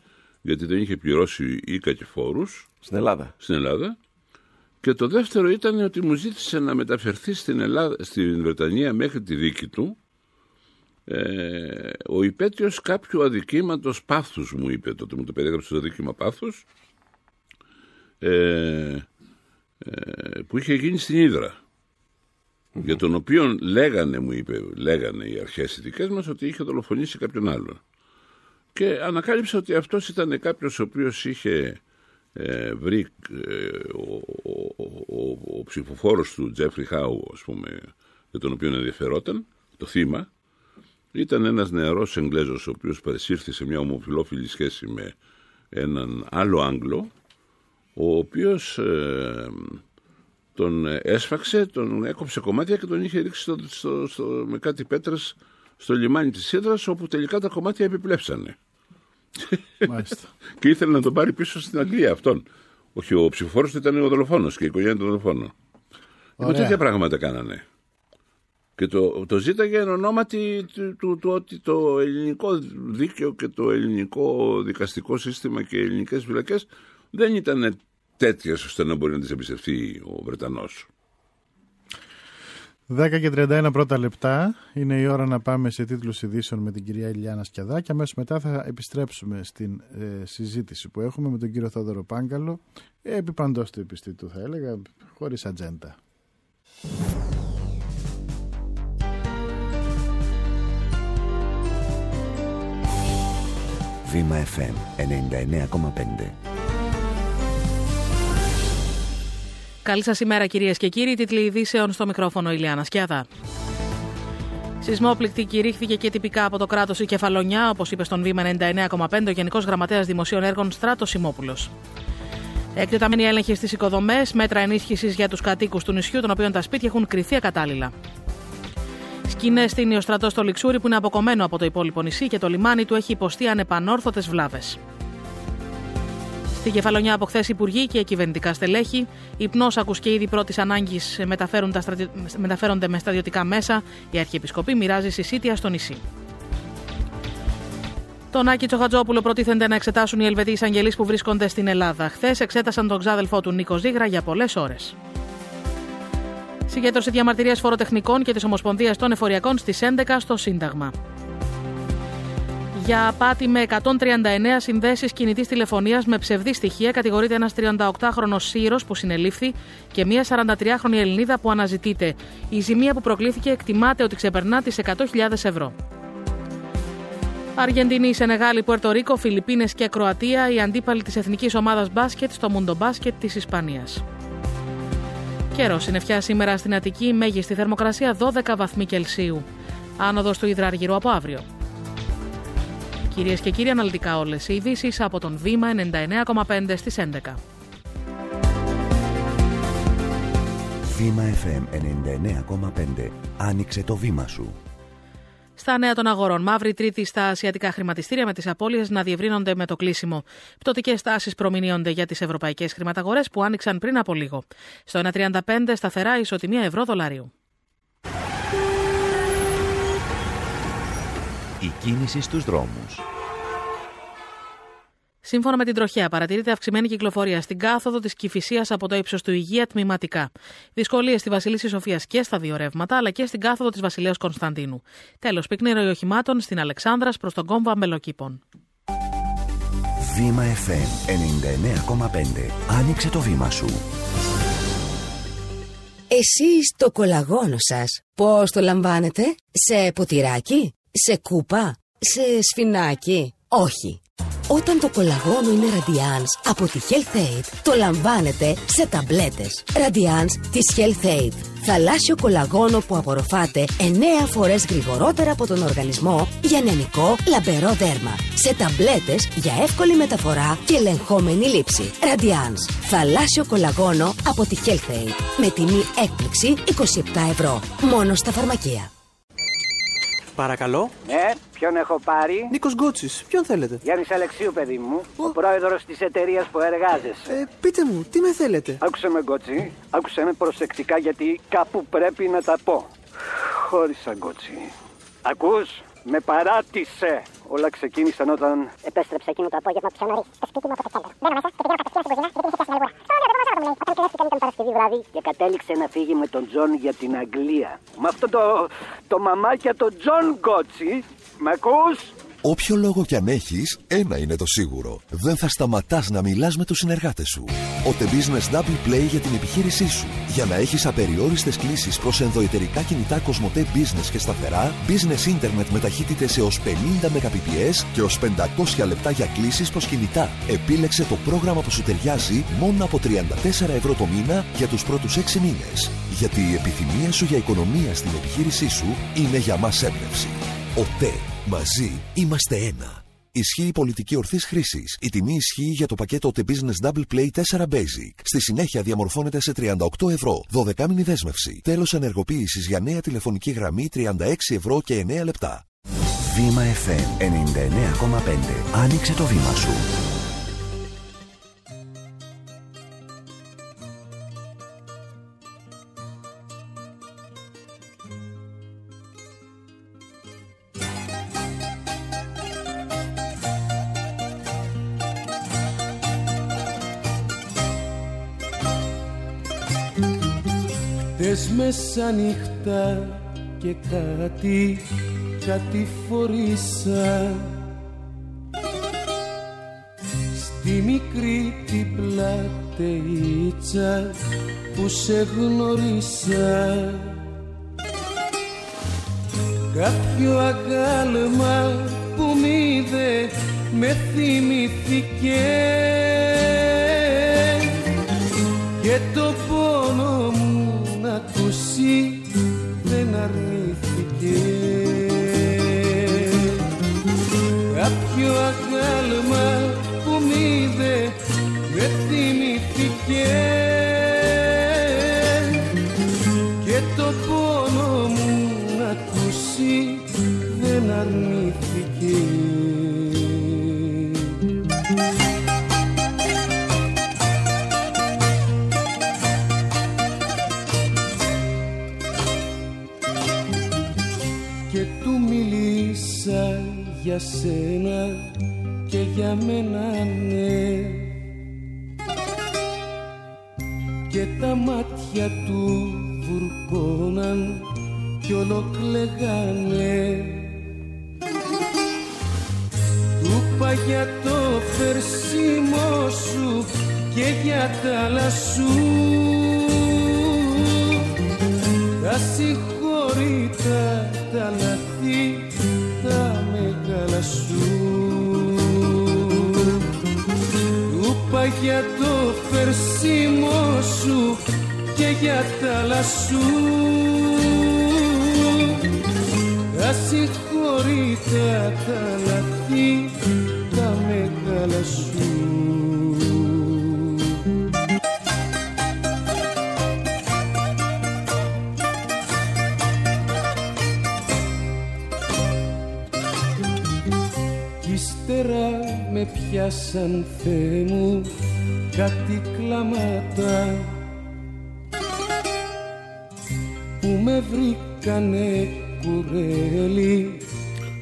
γιατί δεν είχε πληρώσει οίκα και φόρους Στην Ελλάδα. στην Ελλάδα. Και το δεύτερο ήταν ότι μου ζήτησε να μεταφερθεί στην, Ελλάδα, στην Βρετανία μέχρι τη δίκη του ε, ο υπέτειος κάποιου αδικήματος πάθους μου είπε τότε μου το περιέγραψε το αδίκημα πάθους ε, ε, που είχε γίνει στην Ήδρα. Για τον οποίο λέγανε μου είπε λέγανε οι αρχές οι δικές μας ότι είχε δολοφονήσει κάποιον άλλον. Και ανακάλυψα ότι αυτός ήταν κάποιος ο οποίος είχε ε, βρει ε, ο, ο, ο, ο ψηφοφόρος του Τζέφρι Χάου, ας πούμε, για τον οποίο ενδιαφερόταν, το θύμα, ήταν ένας νεαρός Εγγλέζος ο οποίος παρεσύρθη σε μια ομοφιλόφιλη σχέση με έναν άλλο Άγγλο ο οποίος ε, τον έσφαξε, τον έκοψε κομμάτια και τον είχε ρίξει στο, στο, στο, με κάτι πέτρες στο λιμάνι της Σίδρας όπου τελικά τα κομμάτια επιπλέψανε. Μάλιστα. και ήθελε να τον πάρει πίσω στην Αγγλία αυτόν. Όχι, ο ψηφοφόρος του ήταν ο δολοφόνος και η οικογένεια του δολοφόνου. Λοιπόν, Ωραία. τέτοια πράγματα κάνανε. Και το, το ζήταγε εν ονόματι του, του, του ότι το ελληνικό δίκαιο και το ελληνικό δικαστικό σύστημα και οι ελληνικές φυλακές δεν ήταν τέτοιες ώστε να μπορεί να τις εμπιστευτεί ο Βρετανός. 10 και 31 πρώτα λεπτά είναι η ώρα να πάμε σε τίτλους ειδήσεων με την κυρία Ηλιάνα Σκιαδά και αμέσως μετά θα επιστρέψουμε στην ε, συζήτηση που έχουμε με τον κύριο Θόδωρο Πάγκαλο ε, επί παντός του επιστήτου θα έλεγα χωρίς ατζέντα. Βήμα FM 99,5. Καλή σας ημέρα, κυρίες και κύριοι. Τίτλοι ειδήσεων στο μικρόφωνο Ηλιάνα Σκιάδα. Σεισμόπληκτη κηρύχθηκε και τυπικά από το κράτος η Κεφαλονιά, όπως είπε στον βήμα 99,5 ο Γενικός Γραμματέας Δημοσίων Έργων Στράτος Σιμόπουλος. Εκτεταμένη έλεγχη στις οικοδομές, μέτρα ενίσχυσης για τους κατοίκους του νησιού, των οποίων τα σπίτια έχουν κρυθεί ακατάλληλα. Σκηνές στην Ιωστρατό στο Λιξούρι, που είναι αποκομμένο από το υπόλοιπο νησί και το λιμάνι του έχει υποστεί ανεπανόρθωτες βλάβες. Στην Κεφαλονιά από χθε υπουργοί και κυβερνητικά στελέχη, υπνόσακου και είδη πρώτης ανάγκης μεταφέρονται με στρατιωτικά μέσα. Η Αρχιεπισκοπή μοιράζει συσίτια στο νησί. Τον Άκη Τσοχατζόπουλο προτίθενται να εξετάσουν οι Ελβετοί εισαγγελείς που βρίσκονται στην Ελλάδα. Χθες εξέτασαν τον ξάδελφό του Νίκο Ζήγρα για πολλές ώρες. Συγκέντρωση διαμαρτυρίας φοροτεχνικών και της Ομοσπονδίας των Εφοριακών στις 11 στο Σύνταγμα. Για απάτη με 139 συνδέσεις κινητής τηλεφωνίας με ψευδή στοιχεία κατηγορείται ένας 38χρονο Σύρος που συνελήφθη και μια 43χρονη Ελληνίδα που αναζητείται. Η ζημία που προκλήθηκε εκτιμάται ότι ξεπερνά τις 100.000 ευρώ. Αργεντινή, Σενεγάλη, Πουέρτο Ρίκο, Φιλιππίνες και Κροατία, οι αντίπαλοι της εθνικής ομάδας μπάσκετ στο Μουντομπάσκετ της Ισπανίας. Καιρός συννεφιά σήμερα στην Αττική, μέγιστη θερμοκρασία 12 βαθμοί Κελσίου. Άνοδος του υδραργύρου από αύριο. Κυρίες και κύριοι, αναλυτικά όλες οι ειδήσεις από τον Βήμα 99,5 στις 11. Βήμα FM 99,5. Άνοιξε το βήμα σου. Στα νέα των αγορών, μαύρη τρίτη στα ασιατικά χρηματιστήρια με τις απώλειες να διευρύνονται με το κλείσιμο. Πτωτικές τάσεις προμηνύονται για τις ευρωπαϊκές χρηματαγορές που άνοιξαν πριν από λίγο. Στο 1,35 σταθερά ισοτιμία ευρώ Η κίνηση στους δρόμους. Σύμφωνα με την τροχέα, παρατηρείται αυξημένη κυκλοφορία στην κάθοδο της Κυφυσίας από το ύψος του Υγεία τμηματικά. Δυσκολίες στη Βασιλίση Σοφίας και στα δύο ρεύματα, αλλά και στην κάθοδο της Βασιλέως Κωνσταντίνου. Τέλος, πυκνή ροή οχημάτων στην Αλεξάνδρας προς τον κόμβα Μελοκήπων. Βήμα FM 99,5. Άνοιξε το βήμα σου. Εσείς το κολαγόνο σας πώς το λαμβάνετε; Σε ποτηράκι; Σε κούπα; Σε σφινάκι; Όχι. Όταν το κολαγόνο είναι Radiance από τη Health Aid, το λαμβάνετε σε ταμπλέτες. Radiance της Health Aid. Θαλάσσιο κολαγόνο που απορροφάται 9 φορές γρηγορότερα από τον οργανισμό για νεανικό λαμπερό δέρμα. Σε ταμπλέτες για εύκολη μεταφορά και ελεγχόμενη λήψη. Radiance. Θαλάσσιο κολαγόνο από τη Health Aid. Με τιμή έκπληξη 27 ευρώ. Μόνο στα φαρμακεία. Παρακαλώ. Ναι, ποιον έχω πάρει; Νίκος Γκότσης, ποιον θέλετε; Γιάννης Αλεξίου, παιδί μου. Ο πρόεδρος της εταιρείας που εργάζεσαι. Ε, πείτε μου, τι με θέλετε; Άκουσε με, Γκότσι. Άκουσε με προσεκτικά γιατί κάπου πρέπει να τα πω. Χώρισα, Γκότσι. Ακούς, με παράτησε. Όλα ξεκίνησαν όταν. Επέστρεψα εκείνο το απόγευμα πιο νωρί. Το σπίτι μου από το κέντρο. Μπαίνω μέσα και πηγαίνω κατευθείαν στην κουζίνα γιατί είχε πιάσει μια λιγούρα. Στο λέω, δεν μπορούσα να το μιλήσει. Όταν κλέφτηκαν ήταν Παρασκευή βράδυ. Και κατέληξε να φύγει με τον Τζον για την Αγγλία. Με αυτό το, το μαμάκια το Τζον Γκότσι. Μ' ακούς; Όποιο λόγο κι αν έχεις, ένα είναι το σίγουρο. Δεν θα σταματάς να μιλάς με τους συνεργάτες σου. OTE Business Double Play για την επιχείρησή σου. Για να έχεις απεριόριστες κλήσεις προς ενδοεταιρικά κινητά Cosmote Business και σταθερά, business internet με ταχύτητες έως 50 Mbps και έως 500 λεπτά για κλήσεις προς κινητά. Επίλεξε το πρόγραμμα που σου ταιριάζει μόνο από 34 ευρώ το μήνα για τους πρώτους 6 μήνες. Γιατί η επιθυμία σου για οικονομία στην επιχείρησή σου είναι για μας έμπνευση. ΟΤΕ. Μαζί είμαστε ένα. Ισχύει η πολιτική ορθής χρήσης. Η τιμή ισχύει για το πακέτο The Business Double Play 4 Basic. Στη συνέχεια διαμορφώνεται σε 38 ευρώ, 12 μήνη δέσμευση. Τέλος ενεργοποίησης για νέα τηλεφωνική γραμμή 36 ευρώ και 9 λεπτά. Βήμα FM 99,5. Άνοιξε το βήμα σου. Χτες μέσα νύχτα και κάτι, κάτι φορήσα. Στη μικρή την πλατείτσα που σε γνωρίσα. Κάποιο αγάλμα που μ' είδε με θυμήθηκε για μένα ναι. Και τα μάτια του βουρκώναν κι ολοκλεγάνε. Του είπα για το φερσίμο σου και για τα άλλα σου. Τα συγχωρήτα τα λαθή τα μεγάλα σου του είπα για το φερσίμο σου και για τα άλλα σου. Τα συγχωρήτα τα λαθή πιάσαν Θεέ μου κάτι κλάματα που με βρήκανε κουρέλι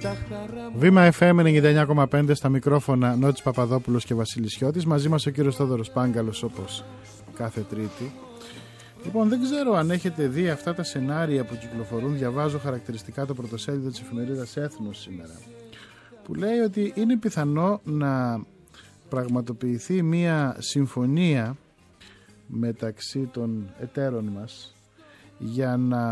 τα χαρά Βήμα FM 99,5 στα μικρόφωνα Νότης Παπαδόπουλος και Βασίλης Χιώτης. Μαζί μας ο κύριος Θόδωρος Πάγκαλος όπως κάθε Τρίτη. Λοιπόν, δεν ξέρω αν έχετε δει αυτά τα σενάρια που κυκλοφορούν. Διαβάζω χαρακτηριστικά το πρωτοσέλιδο της εφημερίδας Έθνος σήμερα. Που λέει ότι είναι πιθανό να πραγματοποιηθεί μία συμφωνία μεταξύ των εταίρων μας για να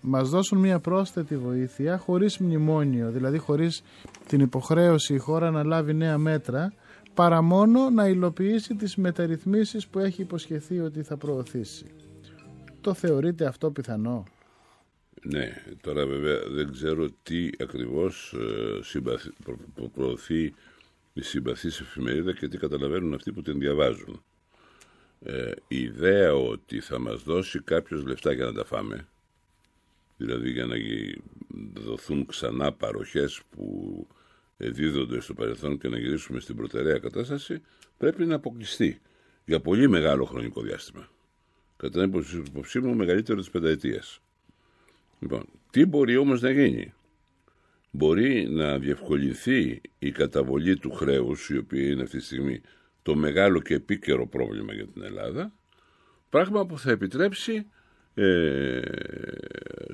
μας δώσουν μια πρόσθετη βοήθεια χωρίς μνημόνιο, δηλαδή χωρίς την υποχρέωση η χώρα να λάβει νέα μέτρα παρά μόνο να υλοποιήσει τις μεταρρυθμίσεις που έχει υποσχεθεί ότι θα προωθήσει. Το θεωρείτε αυτό πιθανό; Ναι, τώρα βέβαια δεν ξέρω τι ακριβώς ε, συμπαθη- προ- προ- προωθεί η συμπαθής εφημερίδα και τι καταλαβαίνουν αυτοί που την διαβάζουν. Ε, η ιδέα ότι θα μας δώσει κάποιος λεφτά για να τα φάμε, δηλαδή για να γι- δοθούν ξανά παροχές που ε, δίδονται στο παρελθόν και να γυρίσουμε στην προτεραία κατάσταση, πρέπει να αποκλειστεί για πολύ μεγάλο χρονικό διάστημα. Κατά την άποψή- άποψή μου, μεγαλύτερο της πενταετίας. Λοιπόν, τι μπορεί όμως να γίνει; Μπορεί να διευκολυνθεί η καταβολή του χρέους, η οποία είναι αυτή τη στιγμή το μεγάλο και επίκαιρο πρόβλημα για την Ελλάδα, πράγμα που θα επιτρέψει ε,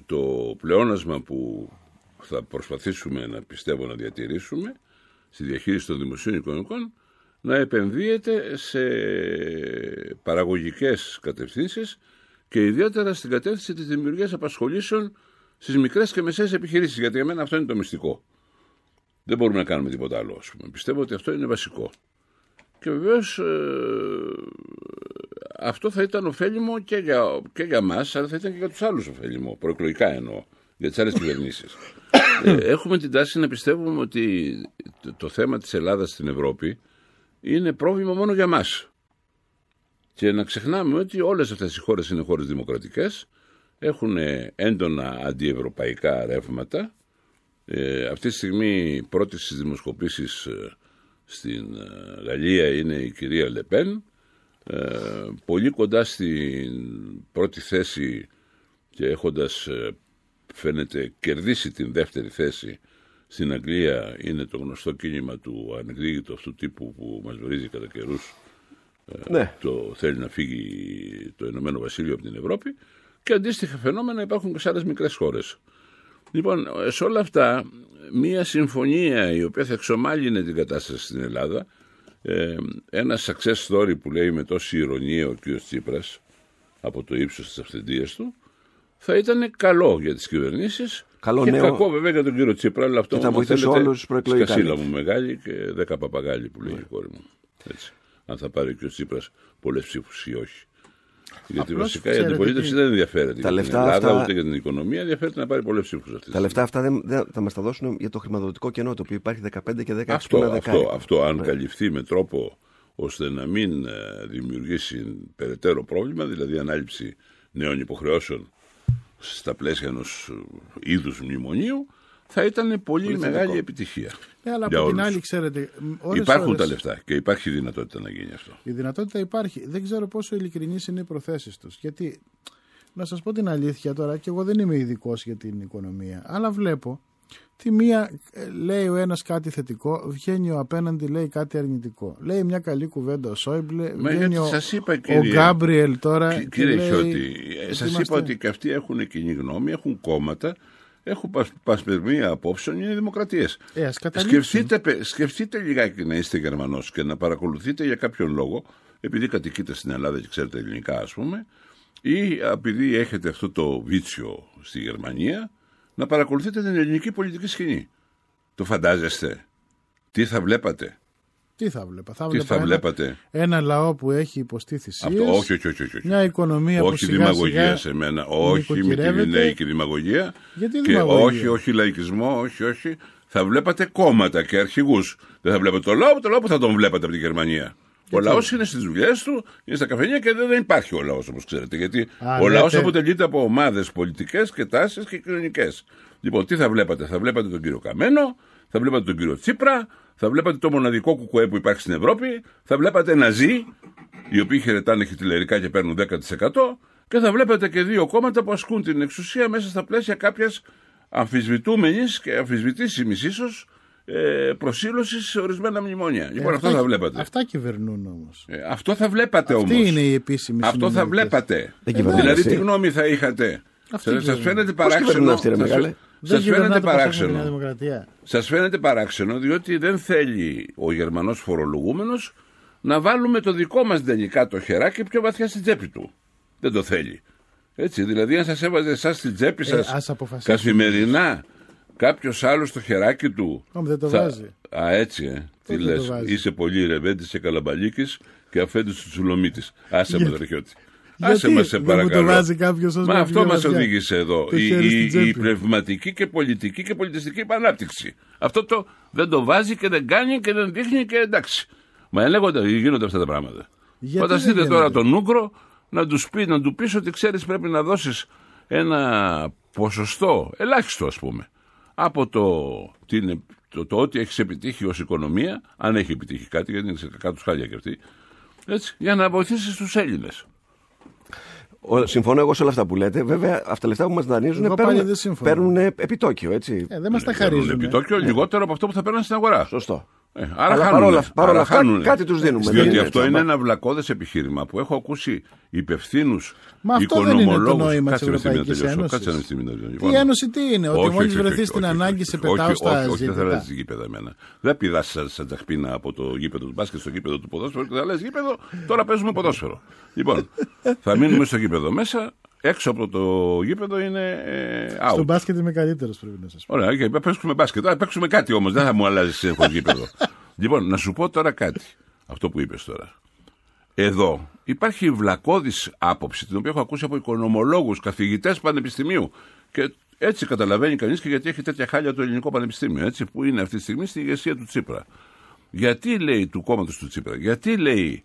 το πλεόνασμα που θα προσπαθήσουμε να πιστεύω να διατηρήσουμε στη διαχείριση των δημοσίων οικονομικών να επενδύεται σε παραγωγικές κατευθύνσεις και ιδιαίτερα στην κατεύθυνση της δημιουργίας απασχολήσεων στις μικρές και μεσαίες επιχειρήσεις, γιατί για μένα αυτό είναι το μυστικό. Δεν μπορούμε να κάνουμε τίποτα άλλο, ας πούμε. Πιστεύω ότι αυτό είναι βασικό. Και βεβαίως αυτό θα ήταν ωφέλιμο και για, και για μας, αλλά θα ήταν και για τους άλλους ωφέλιμο, προεκλογικά εννοώ, για τις άλλες κυβερνήσεις. ε, έχουμε την τάση να πιστεύουμε ότι το, το θέμα της Ελλάδας στην Ευρώπη είναι πρόβλημα μόνο για μας. Και να ξεχνάμε ότι όλες αυτές οι χώρες είναι χώρες δημοκρατικές, έχουν έντονα αντιευρωπαϊκά ρεύματα. Ε, αυτή τη στιγμή πρώτη στις δημοσκοπήσεις ε, στην ε, Γαλλία είναι η κυρία Λεπέν. Ε, πολύ κοντά στην πρώτη θέση και έχοντας ε, φαίνεται κερδίσει την δεύτερη θέση στην Αγγλία είναι το γνωστό κίνημα του ανεκδίκητου αυτού τύπου που μας βρίζει κατά καιρούς. Ναι. Το θέλει να φύγει το Ηνωμένο Βασίλειο από την Ευρώπη και αντίστοιχα φαινόμενα υπάρχουν και σε άλλες μικρές χώρες. Λοιπόν, σε όλα αυτά, μία συμφωνία η οποία θα εξομάλυνε την κατάσταση στην Ελλάδα, ε, ένα success story που λέει με τόση ηρωνία ο κ. Τσίπρας από το ύψος της αυθεντίας του, θα ήταν καλό για τις κυβερνήσεις Καλό και νέο. κακό βέβαια για τον κύριο Τσίπρα, αλλά αυτό Και θα αν βοηθήσει θέλετε, όλους προεκλογικά. σκασίλα μου μεγάλη και δέκα παπαγάλοι που λέει η κόρη μου. Έτσι. Αν θα πάρει ο κ. Τσίπρας πολλές ψήφους ή όχι. Γιατί Απλώς βασικά η ξέρετε αντιπολίτευση τι- δεν ενδιαφέρεται Τα για λεφτά την Ελλάδα αυτά- ούτε για την οικονομία, ενδιαφέρεται να πάρει πολλές ψήφους αυτής. Τα λεφτά αυτά δεν, δεν θα μας τα δώσουν για το χρηματοδοτικό κενό το οποίο υπάρχει 15 και 16 Αυτό, που είναι αυτό, δεκάρι. αυτό αν Ναι. καλυφθεί με τρόπο ώστε να μην ε, δημιουργήσει περαιτέρω πρόβλημα, δηλαδή ανάληψη νέων υποχρεώσεων στα πλαίσια ενός είδους μνημονίου, θα ήταν πολύ Πολύ μεγάλη θετικό. επιτυχία. Ναι, αλλά για από την όλους. άλλη, ξέρετε. μ, ώρες Υπάρχουν ώρες τα λεφτά και υπάρχει δυνατότητα να γίνει αυτό. Η δυνατότητα υπάρχει. Δεν ξέρω πόσο ειλικρινείς είναι οι προθέσεις τους. Γιατί, να σας πω την αλήθεια τώρα, και εγώ δεν είμαι ειδικός για την οικονομία, αλλά βλέπω τη μία ε, λέει ο ένας κάτι θετικό, βγαίνει ο απέναντι λέει κάτι αρνητικό. Λέει μια καλή κουβέντα ο Σόιμπλε, Μα βγαίνει γιατί ο, σας είπα, ο κύριε- Γκάμπριελ τώρα. Κυ- και Κύριε λέει Χιώτη, ότι σας είμαστε- είπα ότι και αυτοί έχουν κοινή γνώμη, έχουν κόμματα, έχουν πασ- πασπερμία απόψεων, είναι δημοκρατίες. Ε, ας καταλήξουν. σκεφτείτε, πε- σκεφτείτε λιγάκι να είστε Γερμανός και να παρακολουθείτε για κάποιον λόγο, επειδή κατοικείτε στην Ελλάδα και ξέρετε ελληνικά, ας πούμε, ή επειδή έχετε αυτό το βίτσιο στη Γερμανία, να παρακολουθείτε την ελληνική πολιτική σκηνή. Το φαντάζεστε; Τι θα βλέπατε; Τι θα βλέπα. Θα Τι βλέπα θα ένα, βλέπατε; ένα λαό που έχει υποστεί θυσίες, Αυτό, όχι, όχι, όχι, όχι, όχι. Μια οικονομία που όχι σιγά δημαγωγία σιγά σε μένα. Όχι με τη νοικοκυρεύεται. γυναίκη δημαγωγία. Γιατί και δημαγωγία; όχι, όχι λαϊκισμό, όχι, όχι. Θα βλέπατε κόμματα και αρχηγούς. Δεν θα βλέπατε το λαό, το λαό που θα τον βλέπατε από τη Γερμανία. Ο λαός είναι στις δουλειές του, είναι στα καφενεία και δεν, δεν υπάρχει ο λαός όπως ξέρετε. Γιατί Α, ο λαός λέτε- αποτελείται από ομάδες πολιτικές και τάσεις και κοινωνικές. Λοιπόν, τι θα βλέπατε, θα βλέπατε τον κύριο Καμένο, θα βλέπατε τον κύριο Τσίπρα, θα βλέπατε το μοναδικό κουκουέ που υπάρχει στην Ευρώπη, θα βλέπατε Ναζί, οι οποίοι χαιρετάνε χιτλερικά και παίρνουν 10% και θα βλέπετε και δύο κόμματα που ασκούν την εξουσία μέσα στα πλαίσια κάποιας αμφισβητούμενης και αμφισβητήσιμης ίσως ε, προσήλωσης σε ορισμένα μνημόνια. Λοιπόν, Ε, αυτό αυτά- θα βλέπατε. Αυτά κυβερνούν όμως. Ε, αυτό θα βλέπατε Αυτή όμως. είναι η επίσημη Αυτό θα συνομιλητές. βλέπατε. Δεν κυβερνούν δηλαδή, αυτοί. τι γνώμη θα είχατε; Αυτοί Σας κυβερνούν. φαίνεται Πώς κυβερνούν παράξενο. αυτοί, ρε σας- μεγάλε; Δεν Σας κυβερνά φαίνεται το Πασόκ με τη Νέα παράξενο. Δημοκρατία. Σας φαίνεται παράξενο διότι δεν θέλει ο Γερμανός φορολογούμενος να βάλουμε το δικό μας τελικά το χεράκι πιο βαθιά στην τσέπη του. Δεν το θέλει. Έτσι, δηλαδή αν σας έβαζε εσάς στην τσέπη Ε, σας ας αποφασίσουμε. καθημερινά κάποιος άλλος στο χεράκι του. Ω, δεν το θα- βάζει. Α, έτσι, ε. Τι δεν το λες, βάζει. είσαι πολύ ρεβέντης και καλαμπαλίκης και αφέντης του τσουλομίτης. Άσε Γιατί- με το Χιώτη. Γιατί Άσε μας σε δεν μου το παρακαλώ. βάζει κάποιος ως Μα με αυτό πιο μας βαθιά. οδήγησε εδώ. Το Η, χέρι στην η, τσέπη. η πνευματική και πολιτική και πολιτιστική επανάπτυξη. Αυτό το δεν το βάζει και δεν κάνει και δεν δείχνει και εντάξει. Μα λέγονται, γίνονται αυτά τα πράγματα. Γιατί Φανταστείτε δεν τώρα γίνονται; τον Ούγκρο να τους πει, να του πεις ότι ξέρεις πρέπει να δώσεις ένα ποσοστό, ελάχιστο ας πούμε, από το, την, το, το ότι έχεις επιτύχει ως οικονομία, αν έχει επιτύχει κάτι, γιατί είναι σε κακά τους χάλια και αυτή, έτσι, για να βοηθήσεις τους Έλληνες. Ο- Συμφωνώ εγώ σε όλα αυτά που λέτε. Βέβαια, αυτά τα λεφτά που μας δανείζουν Εγώ πάλι παίρνουν, δεν συμφωνώ. παίρνουν επιτόκιο, έτσι. Ε, δεν μας τα Παίρνουν χαρίζουν. επιτόκιο λιγότερο από αυτό που θα παίρναν στην αγορά. Σωστό. Ε, άρα Αλλά χάνουν. παρόλα- παρόλα Άρα αυτά χάνουνε. κάτι τους δίνουμε, δεν Διότι είναι αυτό έτσι, είναι άμα. ένα βλακώδες επιχείρημα που έχω ακούσει υπευθύνους Μα αυτό δεν είναι το οικονομολόγους. νόημα της Κάτσε με στιγμή να Ευρωπαϊκής τελειώσω. Ένωσης. Κάτσε με στιγμή να τελειώσω. Τι Λοιπόν, ένωση τι είναι, ότι όχι, μόλις όχι, όχι, βρεθείς όχι, στην όχι, ανάγκη όχι, σε όχι, πετάω όχι, στα όχι, όχι, δεν ζήτητα. θα λες γήπεδα εμένα. Δεν πηδάς σαν, σαν τσαχπίνα από το γήπεδο του μπάσκετ στο γήπεδο του ποδόσφαιρου και θα λες γήπεδο, τώρα παίζουμε ποδόσφαιρο. Λοιπόν, θα μείνουμε στο γήπεδο μέσα, έξω από το γήπεδο είναι ε, out. Στο μπάσκετ είμαι καλύτερος πρέπει να σας πω. Ωραία, και παίξουμε μπάσκετ. Α, παίξουμε κάτι όμως, δεν θα μου αλλάζεις συνέχεια γήπεδο. λοιπόν, να σου πω τώρα κάτι. Αυτό που είπες τώρα. Εδώ υπάρχει βλακώδης άποψη, την οποία έχω ακούσει από οικονομολόγους, καθηγητές πανεπιστημίου. Και έτσι καταλαβαίνει κανείς και γιατί έχει τέτοια χάλια το ελληνικό πανεπιστήμιο, έτσι, που είναι αυτή τη στιγμή στην ηγεσία του Τσίπρα. Γιατί λέει του κόμματος του Τσίπρα, γιατί λέει,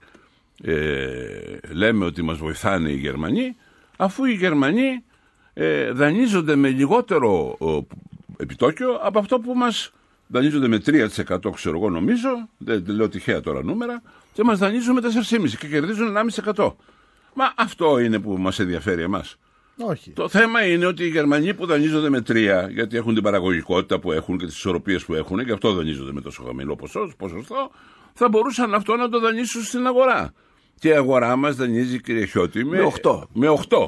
ε, λέμε ότι μας βοηθάνε οι Γερμανοί, αφού οι Γερμανοί ε, δανείζονται με λιγότερο ο, επιτόκιο από αυτό που μας δανείζονται με 3% ξέρω εγώ νομίζω, δεν, δεν λέω τυχαία τώρα νούμερα, και μας δανείζουν με 4,5% και κερδίζουν 1,5%. Μα αυτό είναι που μας ενδιαφέρει εμάς. Όχι. Το θέμα είναι ότι οι Γερμανοί που δανείζονται με 3, γιατί έχουν την παραγωγικότητα που έχουν και τις ισορροπίες που έχουν, και αυτό δανείζονται με τόσο χαμηλό ποσό- ποσοστό, θα μπορούσαν αυτό να το δανείσουν στην αγορά. Και η αγορά μας δανείζει, κύριε Χιώτη, με, Με οκτώ. Με 8.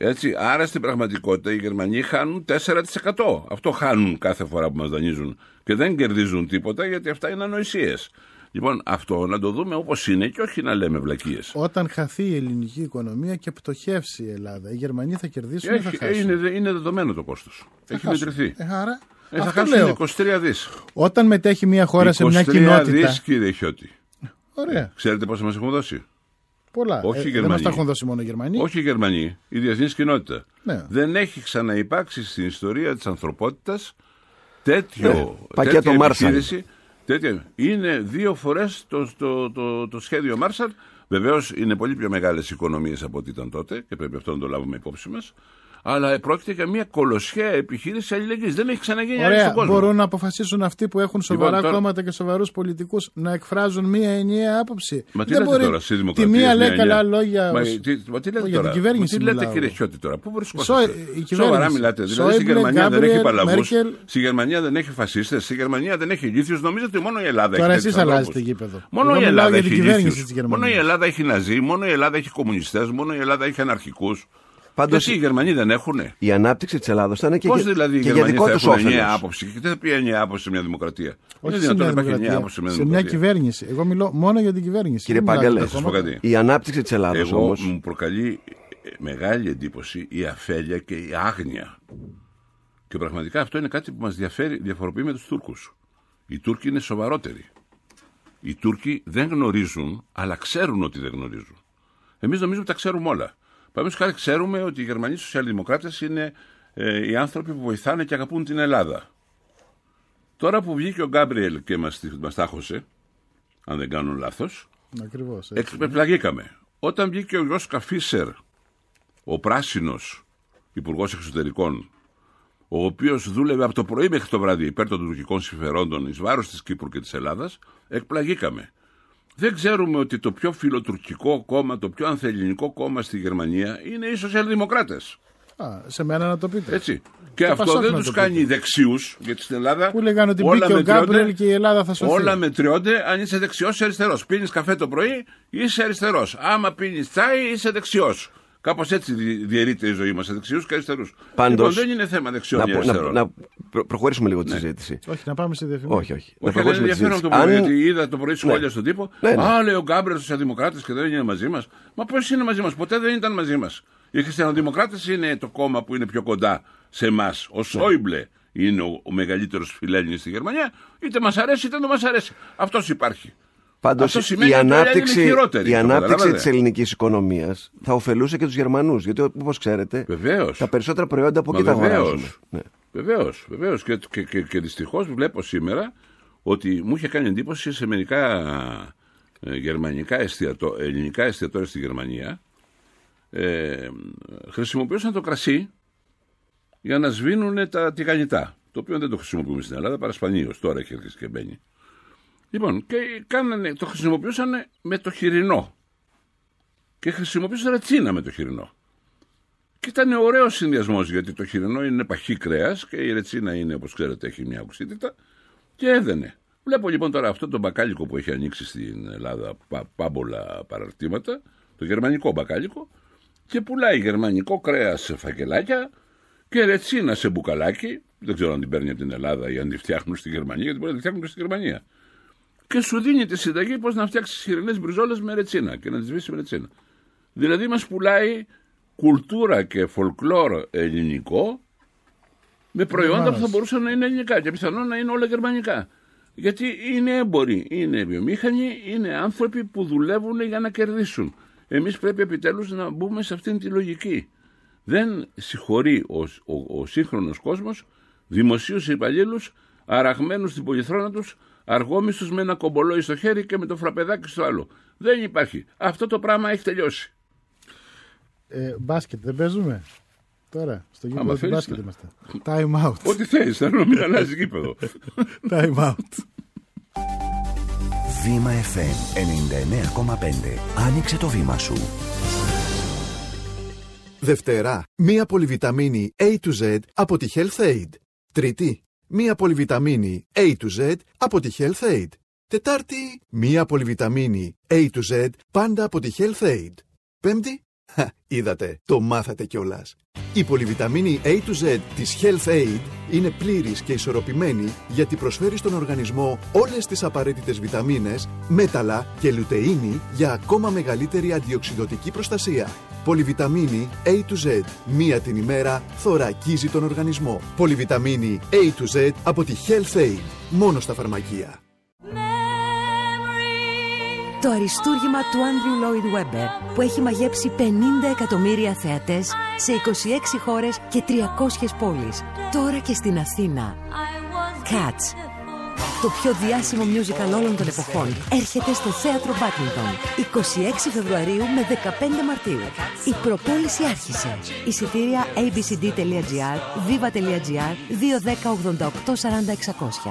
Έτσι, άρα στην πραγματικότητα οι Γερμανοί χάνουν 4%. Αυτό χάνουν κάθε φορά που μας δανείζουν και δεν κερδίζουν τίποτα γιατί αυτά είναι ανοησίες. Λοιπόν, αυτό να το δούμε όπως είναι και όχι να λέμε βλακίες. Όταν χαθεί η ελληνική οικονομία και πτωχεύσει η Ελλάδα, οι Γερμανοί θα κερδίσουν ή θα Έχει, χάσουν; είναι, είναι δεδομένο το κόστος. Έχει χάσουν. μετρηθεί. Ε, άρα, Ε, θα αυτό χάσουν λέω. 23 δις. Όταν μετέχει μια χώρα σε μια 23 κοινότητα. δις, κύριε Χιώτη. Ωραία. Ξέρετε πόσα μας έχουν δώσει; Πολλά. Όχι οι Ε, δεν Γερμανοί. μας τα έχουν δώσει μόνο οι Γερμανοί. Όχι οι Γερμανοί, η διεθνής κοινότητα. Ναι. Δεν έχει ξαναυπάρξει στην ιστορία της ανθρωπότητας τέτοιο, Ναι, πακέτο τέτοια Marshall. επιχείρηση. Τέτοια, είναι δύο φορές το, το, το, το σχέδιο Marshall. Βεβαίως είναι πολύ πιο μεγάλες οικονομίες από ό,τι ήταν τότε και πρέπει αυτό να το λάβουμε υπόψη μας. Αλλά πρόκειται για μια κολοσσιαία επιχείρηση αλληλεγγύης. Δεν έχει ξαναγίνει άλλη Ωραία, στον κόσμο. μπορούν να αποφασίσουν αυτοί που έχουν σοβαρά Λοιπόν, τώρα- κόμματα και σοβαρούς πολιτικούς να εκφράζουν μία ενιαία άποψη. Μα τι Δεν λέτε μπορεί τώρα, εσείς Τη δημοκρατίες, μία λέει μια καλά εννιά. λόγια. Μα, ως- τι, μα τι λέτε για τώρα. την κυβέρνηση Μα τι λέτε μιλάω. κύριε Χιώτη τώρα. Πού Σο- βρισκόσαστε. η κυβέρνηση. Σοβαρά μιλάτε. Δηλαδή στη Σόιμπλε, Γερμανία δεν έχει Γκάμπριελ, παλαβούς. Μέρκελ. Στη Γερμανία δεν έχει φασίστες. Στη Γερμανία δεν έχει ηλίθιους. Νομίζετε μόνο η Ελλάδα Τώρα έχει εσείς τέτοιους αλλάζετε ανθρώπους. γήπεδο. Μόνο Εγώ η μιλάω Ελλάδα για την έχει κυβέρνηση ηλίθιους. της Γερμανίας. Μόνο η Ελλάδα έχει ναζί. Μόνο η Ελλάδα έχει κομμουνιστές. Μόνο η Ελλάδα έχει αναρχικούς. Πάντως- Γιατί οι Γερμανοί δεν έχουν. Η ανάπτυξη της Ελλάδα θα είναι και, Πώς για- δηλαδή οι και για Γερμανοί δικό θα του έχουν όφελο. ενιαία άποψη; Και τι θα πει ενιαία άποψη σε μια δημοκρατία; Όχι είναι σε δυνατόν μια να υπάρχει ενιαία δημοκρατία. άποψη σε μια Σε μια δημοκρατία. κυβέρνηση. Εγώ μιλώ μόνο για την κυβέρνηση. Κύριε Δεν μιλάω για Παγκαλές, τα Θα σου πω κόμματα. κάτι. Η ανάπτυξη της Ελλάδα Εγώ όμω. μου προκαλεί ε, μεγάλη εντύπωση η αφέλεια και η άγνοια. Και πραγματικά αυτό είναι κάτι που μας διαφέρει, διαφοροποιεί με τους Τούρκους. Οι Τούρκοι είναι σοβαρότεροι. Οι Τούρκοι δεν γνωρίζουν, αλλά ξέρουν ότι δεν γνωρίζουν. Εμείς νομίζουμε ότι τα ξέρουμε όλα. Παραδείγματος χάρη ξέρουμε ότι οι Γερμανοί σοσιαλδημοκράτες είναι ε, οι άνθρωποι που βοηθάνε και αγαπούν την Ελλάδα. Τώρα που βγήκε ο Γκάμπριελ και μας, μας τάχωσε, αν δεν κάνω λάθος, Ακριβώς. έτσι. Εξπεπλαγήκαμε. Όταν βγήκε ο Γιώσκα Φίσερ, ο πράσινος υπουργός εξωτερικών, ο οποίος δούλευε από το πρωί μέχρι το βράδυ υπέρ των τουρκικών συμφερόντων εις βάρος της Κύπρου και της Ελλάδας, εκπλαγήκαμε. Δεν ξέρουμε ότι το πιο φιλοτουρκικό κόμμα, το πιο ανθελληνικό κόμμα στη Γερμανία είναι οι σοσιαλδημοκράτες. Α, σε μένα να το πείτε. Έτσι. Και Το αυτό Πασόκ δεν να τους το κάνει πείτε. δεξιού, γιατί στην Ελλάδα. Που λέγανε ότι όλα μπήκε ο μετριώνται- Γκάμπριελ και η Ελλάδα θα σωθεί. Όλα μετριώνται αν είσαι δεξιός ή αριστερός. Πίνεις καφέ το πρωί, είσαι αριστερός. Άμα πίνεις τσάι, είσαι δεξιός. Κάπως έτσι δι- διαιρείται η ζωή μας σε δεξιούς και αριστερούς. Πάντως, λοιπόν, δεν είναι θέμα δεξιών να, ή πω- να, αριστερών. να προ- προχωρήσουμε λίγο τη συζήτηση. Όχι, να πάμε στη διαφημίση. Όχι, όχι. Να Όχι, αλλά είναι προχωρήσουμε τη ενδιαφέρον συζήτηση. αυτό που Αν- λέω, γιατί είδα το πρωί σχόλια Ναι. στον τύπο. Ναι, ναι. Α, λέει ο Γκάμπρελ Σοσιαλδημοκράτε και δεν είναι μαζί μας. Μα πώς είναι μαζί μας, ποτέ δεν ήταν μαζί μας. Οι Χριστιανοδημοκράτες είναι το κόμμα που είναι πιο κοντά σε εμάς. Ναι. Ο Σόιμπλε είναι ο, ο μεγαλύτερος φιλέλληνης στη Γερμανία. Είτε μας αρέσει είτε δεν μας αρέσει. Αυτός υπάρχει. Πάντως Αυτό σημαίνει η ότι όλοι είναι ανάπτυξη, χειρότεροι, η το ανάπτυξη καταλάβατε. της ελληνικής οικονομίας θα ωφελούσε και τους Γερμανούς. Γιατί όπως ξέρετε, Βεβαίως. τα περισσότερα προϊόντα από Μα εκεί τα βεβαίως. αγοράζουμε. Ναι. Βεβαίως, βεβαίως. Και, και, και, και δυστυχώς βλέπω σήμερα ότι μου είχε κάνει εντύπωση σε μερικά ε, γερμανικά εστιατό, ελληνικά εστιατόρια στη Γερμανία ε, χρησιμοποιούσαν το κρασί για να σβήνουν τα τηγανιτά. Το οποίο δεν το χρησιμοποιούμε στην Ελλάδα παρά σπανίως. Τώρα έχει αρχίσει και μπαίνει. Λοιπόν, και κάνανε, το χρησιμοποιούσαν με το χοιρινό. Και χρησιμοποιούσαν ρετσίνα με το χοιρινό. Και ήταν ωραίος συνδυασμός γιατί το χοιρινό είναι παχύ κρέας και η ρετσίνα είναι, όπως ξέρετε, έχει μια οξύτητα και έδαινε. Βλέπω λοιπόν τώρα αυτό το μπακάλικο που έχει ανοίξει στην Ελλάδα πα, πάμπολα παραρτήματα, το γερμανικό μπακάλικο, και πουλάει γερμανικό κρέας σε φακελάκια και ρετσίνα σε μπουκαλάκι. Δεν ξέρω αν την παίρνει από την Ελλάδα ή αν τη φτιάχνουν στη Γερμανία, γιατί μπορεί να τη φτιάχνουν και στη Γερμανία. Και σου δίνει τη συνταγή πώς να φτιάξεις χοιρινέ μπριζόλες με ρετσίνα και να τις βρει με ρετσίνα. Δηλαδή μας πουλάει κουλτούρα και φολκλόρ ελληνικό με προϊόντα που θα μπορούσαν να είναι ελληνικά και πιθανόν να είναι όλα γερμανικά. Γιατί είναι έμποροι, είναι βιομήχανοι, είναι άνθρωποι που δουλεύουν για να κερδίσουν. Εμείς πρέπει επιτέλους να μπούμε σε αυτήν τη λογική. Δεν συγχωρεί ο, ο, ο σύγχρονος κόσμος δημοσίους υπαλλήλους αραγμένους στην πολυθρόνα τους, αργόμιστους με ένα κομπολόι στο χέρι και με το φραπεδάκι στο άλλο. Δεν υπάρχει. Αυτό το πράγμα έχει τελειώσει. Ε, μπάσκετ δεν παίζουμε; Τώρα, στο Άμα γήπεδο του θέλεις, μπάσκετ ναι. είμαστε. Time out. Ό,τι θέλεις, θέλω να μην αλλάζει γήπεδο. Time out. Βήμα FM 99,5. Άνοιξε το βήμα σου. Δευτέρα, μία πολυβιταμίνη A to Z από τη Health Aid. Τρίτη, μία πολυβιταμίνη A to Z από τη Health Aid. Τετάρτη, μία πολυβιταμίνη A to Z πάντα από τη Health Aid. Πέμπτη, χα, είδατε, το μάθατε κιόλας. Η πολυβιταμίνη A to Z της Health Aid είναι πλήρης και ισορροπημένη γιατί προσφέρει στον οργανισμό όλες τις απαραίτητες βιταμίνες, μέταλλα και λουτεΐνη για ακόμα μεγαλύτερη αντιοξυδοτική προστασία. Πολυβιταμίνη A to Z. Μία την ημέρα θωρακίζει τον οργανισμό. Πολυβιταμίνη A to Z από τη Health Aid. Μόνο στα φαρμακεία. Το αριστούργημα του Andrew Lloyd Webber που έχει μαγέψει 50 εκατομμύρια θεατές σε 26 χώρες και 300 πόλεις. Τώρα και στην Αθήνα. Cats. Το πιο διάσημο musical όλων των εποχών έρχεται στο Θέατρο Badminton 26 Φεβρουαρίου με 15 Μαρτίου. Η προπόληση άρχισε. Εισιτήρια abcd.gr, viva.gr, 210 88 40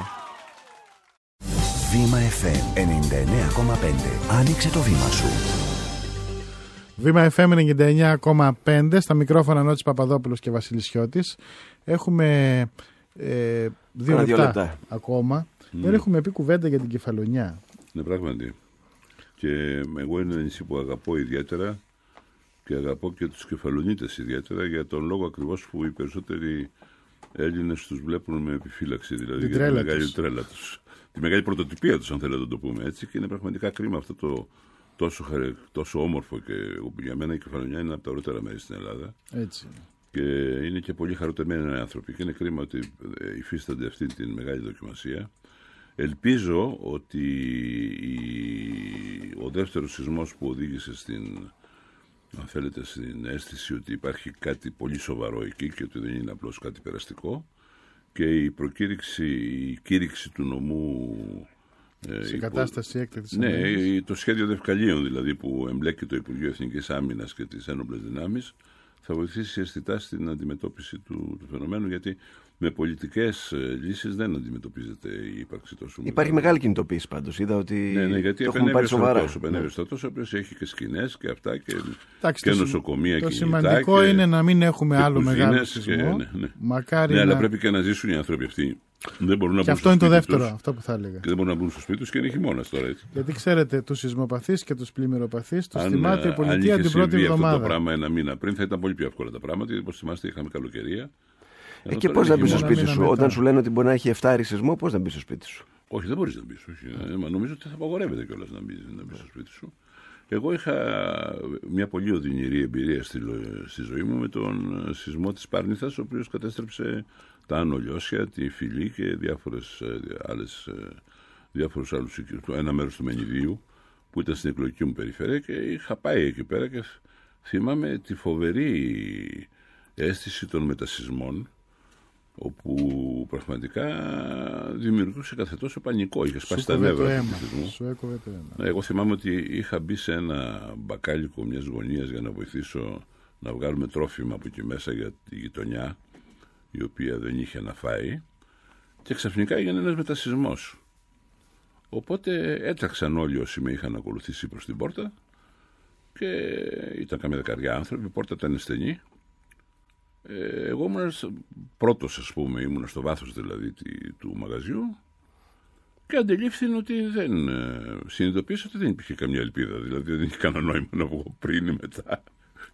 600. Βήμα FM 99,5. Άνοιξε το βήμα σου. Βήμα FM 99,5 στα μικρόφωνα Νότης Παπαδόπουλος και Βασίλης Χιώτης. Έχουμε ε, δύο, Κάνα δύο λεπτά, λεπτά. ακόμα. Mm. Δεν έχουμε πει κουβέντα για την κεφαλονιά. Ναι, πράγματι. Και εγώ είναι ένα νησί που αγαπώ ιδιαίτερα και αγαπώ και τους κεφαλονίτες ιδιαίτερα για τον λόγο ακριβώς που οι περισσότεροι Έλληνες τους βλέπουν με επιφύλαξη, δηλαδή Την για τρέλα τη μεγάλη τους. τρέλα τους. Τη μεγάλη πρωτοτυπία τους, αν θέλετε να το πούμε έτσι, και είναι πραγματικά κρίμα αυτό το τόσο, χαρε- τόσο όμορφο και για μένα η κεφαλονιά είναι από τα ωραίτερα μέρη στην Ελλάδα Έτσι. και είναι και πολύ χαροτεμένοι άνθρωποι και είναι κρίμα ότι ε, υφίστανται αυτή την μεγάλη δοκιμασία. Ελπίζω ότι η- ο δεύτερος σεισμός που οδήγησε στην, αν θέλετε, στην αίσθηση ότι υπάρχει κάτι πολύ σοβαρό εκεί και ότι δεν είναι απλώς κάτι περαστικό και η προκήρυξη, η κήρυξη του νομού ε, Σε υπό- κατάσταση έκτακτης Ναι, ανάγκης. το σχέδιο Δευκαλίων δηλαδή που εμπλέκει το Υπουργείο Εθνικής Άμυνας και τις ένοπλες δυνάμεις θα βοηθήσει αισθητά στην αντιμετώπιση του, του φαινομένου γιατί με πολιτικές ε, λύσεις δεν αντιμετωπίζεται η ύπαρξη τόσο Υπάρχει μεγάλη κινητοποίηση πάντως. Είδα ότι ναι, ναι, γιατί το έχουμε επενεύει πάρει ο σοβαρά. στρατός, επενεύει ο στρατός, ο οποίος έχει και σκηνές και αυτά και, Εντάξει, και το συμ- νοσοκομεία Το κινητά σημαντικό και, είναι να μην έχουμε και άλλο κουζίνες μεγάλο και- σεισμό. ναι, ναι. Μακάρι ναι, αλλά να- πρέπει και να ζήσουν οι άνθρωποι αυτοί. Δεν μπορούν να Και μπουν αυτό στο είναι το σπίτι δεύτερο, τους αυτό που θα έλεγα. Και δεν μπορούν να μπουν στο σπίτι τους και είναι χειμώνας τώρα έτσι. Γιατί ξέρετε, τους σεισμοπαθείς και τους πλημμυροπαθείς τους Αν, θυμάται ε, η πολιτεία αν την είχε πρώτη συμβεί αυτό εβδομάδα. το πράγμα ένα μήνα πριν θα ήταν πολύ πιο εύκολα τα πράγματα. Γιατί όπως θυμάστε είχαμε καλοκαιρία. Ε, Ενώ και τώρα πώς να είναι μπει στο χειμώνα. σπίτι σου, όταν σου λένε ότι μπορεί να έχει 7 σεισμό, πώς να μπει στο σπίτι σου; Όχι, δεν μπορείς να μπεις. Όχι. Ε, μα νομίζω ότι θα απαγορεύεται κιόλας να μπεις να μπεις στο σπίτι σου. Εγώ είχα μια πολύ οδυνηρή εμπειρία στη, λο- στη ζωή μου με τον ε, σεισμό της Πάρνηθας, ο οποίος κατέστρεψε τα Άνω Λιώσια, τη Φιλή και διάφορες ε, άλλες, ε, διάφορους άλλους, οικι- το ένα μέρος του Μενιδίου, που ήταν στην εκλογική μου περιφέρεια και είχα πάει εκεί πέρα και θυμάμαι τη φοβερή αίσθηση των μετασυσμών όπου πραγματικά δημιουργούσε κάθε τόσο πανικό. Είχε σπάσει Σου τα κόβε το νεύρα του αίμα. πληθυσμού. Σου έκοβε το αίμα. Ναι, Εγώ θυμάμαι ότι είχα μπει σε ένα μπακάλικο μιας γωνίας για να βοηθήσω να βγάλουμε τρόφιμα από εκεί μέσα για τη γειτονιά η οποία δεν είχε να φάει και ξαφνικά έγινε ένας μετασυσμός. Οπότε έτρεξαν όλοι όσοι με είχαν ακολουθήσει προς την πόρτα και ήταν καμία δεκαριά άνθρωποι, η πόρτα ήταν στενή. Ε, εγώ ήμουν στο- πρώτος ας πούμε, ήμουν στο βάθος δηλαδή τη- του μαγαζιού Και αντιλήφθη ότι δεν. ε, συνειδητοποίησε ότι δεν υπήρχε καμία ελπίδα. Δηλαδή δεν είχε κανένα νόημα να βγω πριν ή μετά.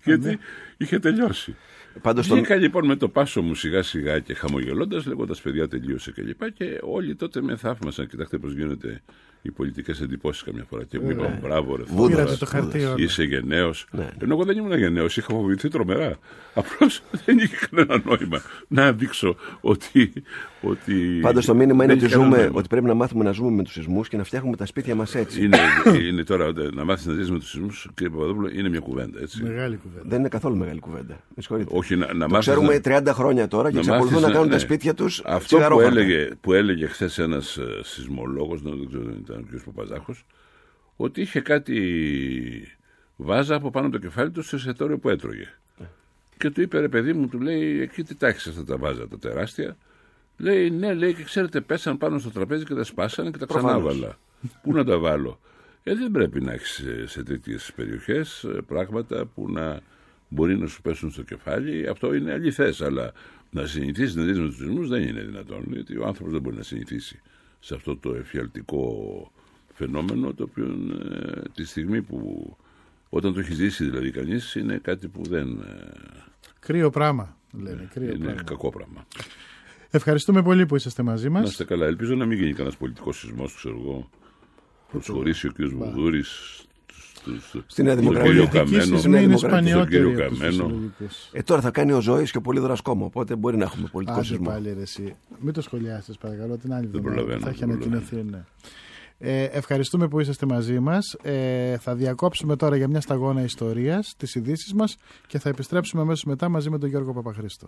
Γιατί είχε τελειώσει. Πάντως το- Βγήκα λοιπόν με το πάσο μου σιγά σιγά και χαμογελώντας, λέγοντας παιδιά τελείωσε και λοιπά. Και όλοι τότε με θαύμασαν. Κοιτάξτε πώς γίνονται οι πολιτικές εντυπώσεις καμιά φορά. Και μου Βέβαια. είπαν μπράβο, ρε Βούδρας, Θόδωρα, το χαρτί όλα. Είσαι γενναίος. Ναι. Ενώ εγώ δεν ήμουν γενναίος, είχα φοβηθεί τρομερά. Απλώς δεν είχε κανένα νόημα να δείξω ότι. ότι Πάντως το μήνυμα είναι δεν ότι, είχε κανένα ζούμε, νόημα. ότι πρέπει να μάθουμε να ζούμε με τους σεισμούς και να φτιάχνουμε τα σπίτια μας έτσι. Είναι, είναι τώρα ε, να μάθεις να ζεις με τους σεισμούς, κύριε Παπαδόπουλο, είναι μια κουβέντα. Έτσι. Μεγάλη κουβέντα. Δεν είναι καθόλου μεγάλη κουβέντα. Με συγχωρείτε. Όχι, να, να το μάθεις ξέρουμε να- 30 χρόνια τώρα και να εξακολουθούν μάθεις να κάνουν ναι. τα σπίτια τους Αυτό που έλεγε, που έλεγε χθες ένας σεισμολόγος, δεν ξέρω αν ήταν ο κ. Παπαζάχο, ότι είχε κάτι βάζα από πάνω από το κεφάλι του στο εστιατόριο που έτρωγε. Και του είπε ρε παιδί μου, του λέει, εκεί τι τα έχεις αυτά τα βάζα τα τεράστια; Λέει, ναι, λέει, και ξέρετε, πέσαν πάνω στο τραπέζι και τα σπάσανε και τα Προφανώς. ξανάβαλα. Πού να τα βάλω; Ε, δεν πρέπει να έχεις σε, σε τέτοιες περιοχές πράγματα που να μπορεί να σου πέσουν στο κεφάλι. Αυτό είναι αληθές, αλλά να συνηθίσει να ζει με τους σεισμού δεν είναι δυνατόν. Γιατί ο άνθρωπος δεν μπορεί να συνηθίσει σε αυτό το εφιαλτικό φαινόμενο, το οποίο ε, τη στιγμή που όταν το έχει ζήσει δηλαδή κανείς είναι κάτι που δεν. ε, Κρύο πράγμα, λένε. Κρύο είναι πράγμα. κακό πράγμα. Ευχαριστούμε πολύ που είσαστε μαζί Να μας. είστε καλά. Ελπίζω να μην γίνει κανένας πολιτικός σεισμός, ξέρω εγώ. Προσχωρήσει ο κ. Βουδούρη Στην Νέα στον Δημοκρατία. κύριο Πολιτική Καμένο. σεισμοί είναι Στον σπανιότεροι κύριος από τους Καμένος. φυσιολογικούς. Ε, τώρα θα κάνει ο Ζωής και ο Πολύδωρα κόμμα. Οπότε μπορεί να έχουμε πολιτικό Άντε σεισμό. πάλι ρε εσύ. Μην το σχολιάσετε παρακαλώ την άλλη εβδομάδα. προλαβαίνω, Θα έχει δεν ανακοινωθεί. Ναι. Ε, ευχαριστούμε που είσαστε μαζί μας. Ε, θα διακόψουμε τώρα για μια σταγόνα ιστορίας τις ειδήσεις μας και θα επιστρέψουμε αμέσως μετά μαζί με τον Γιώργο Παπαχρήστο.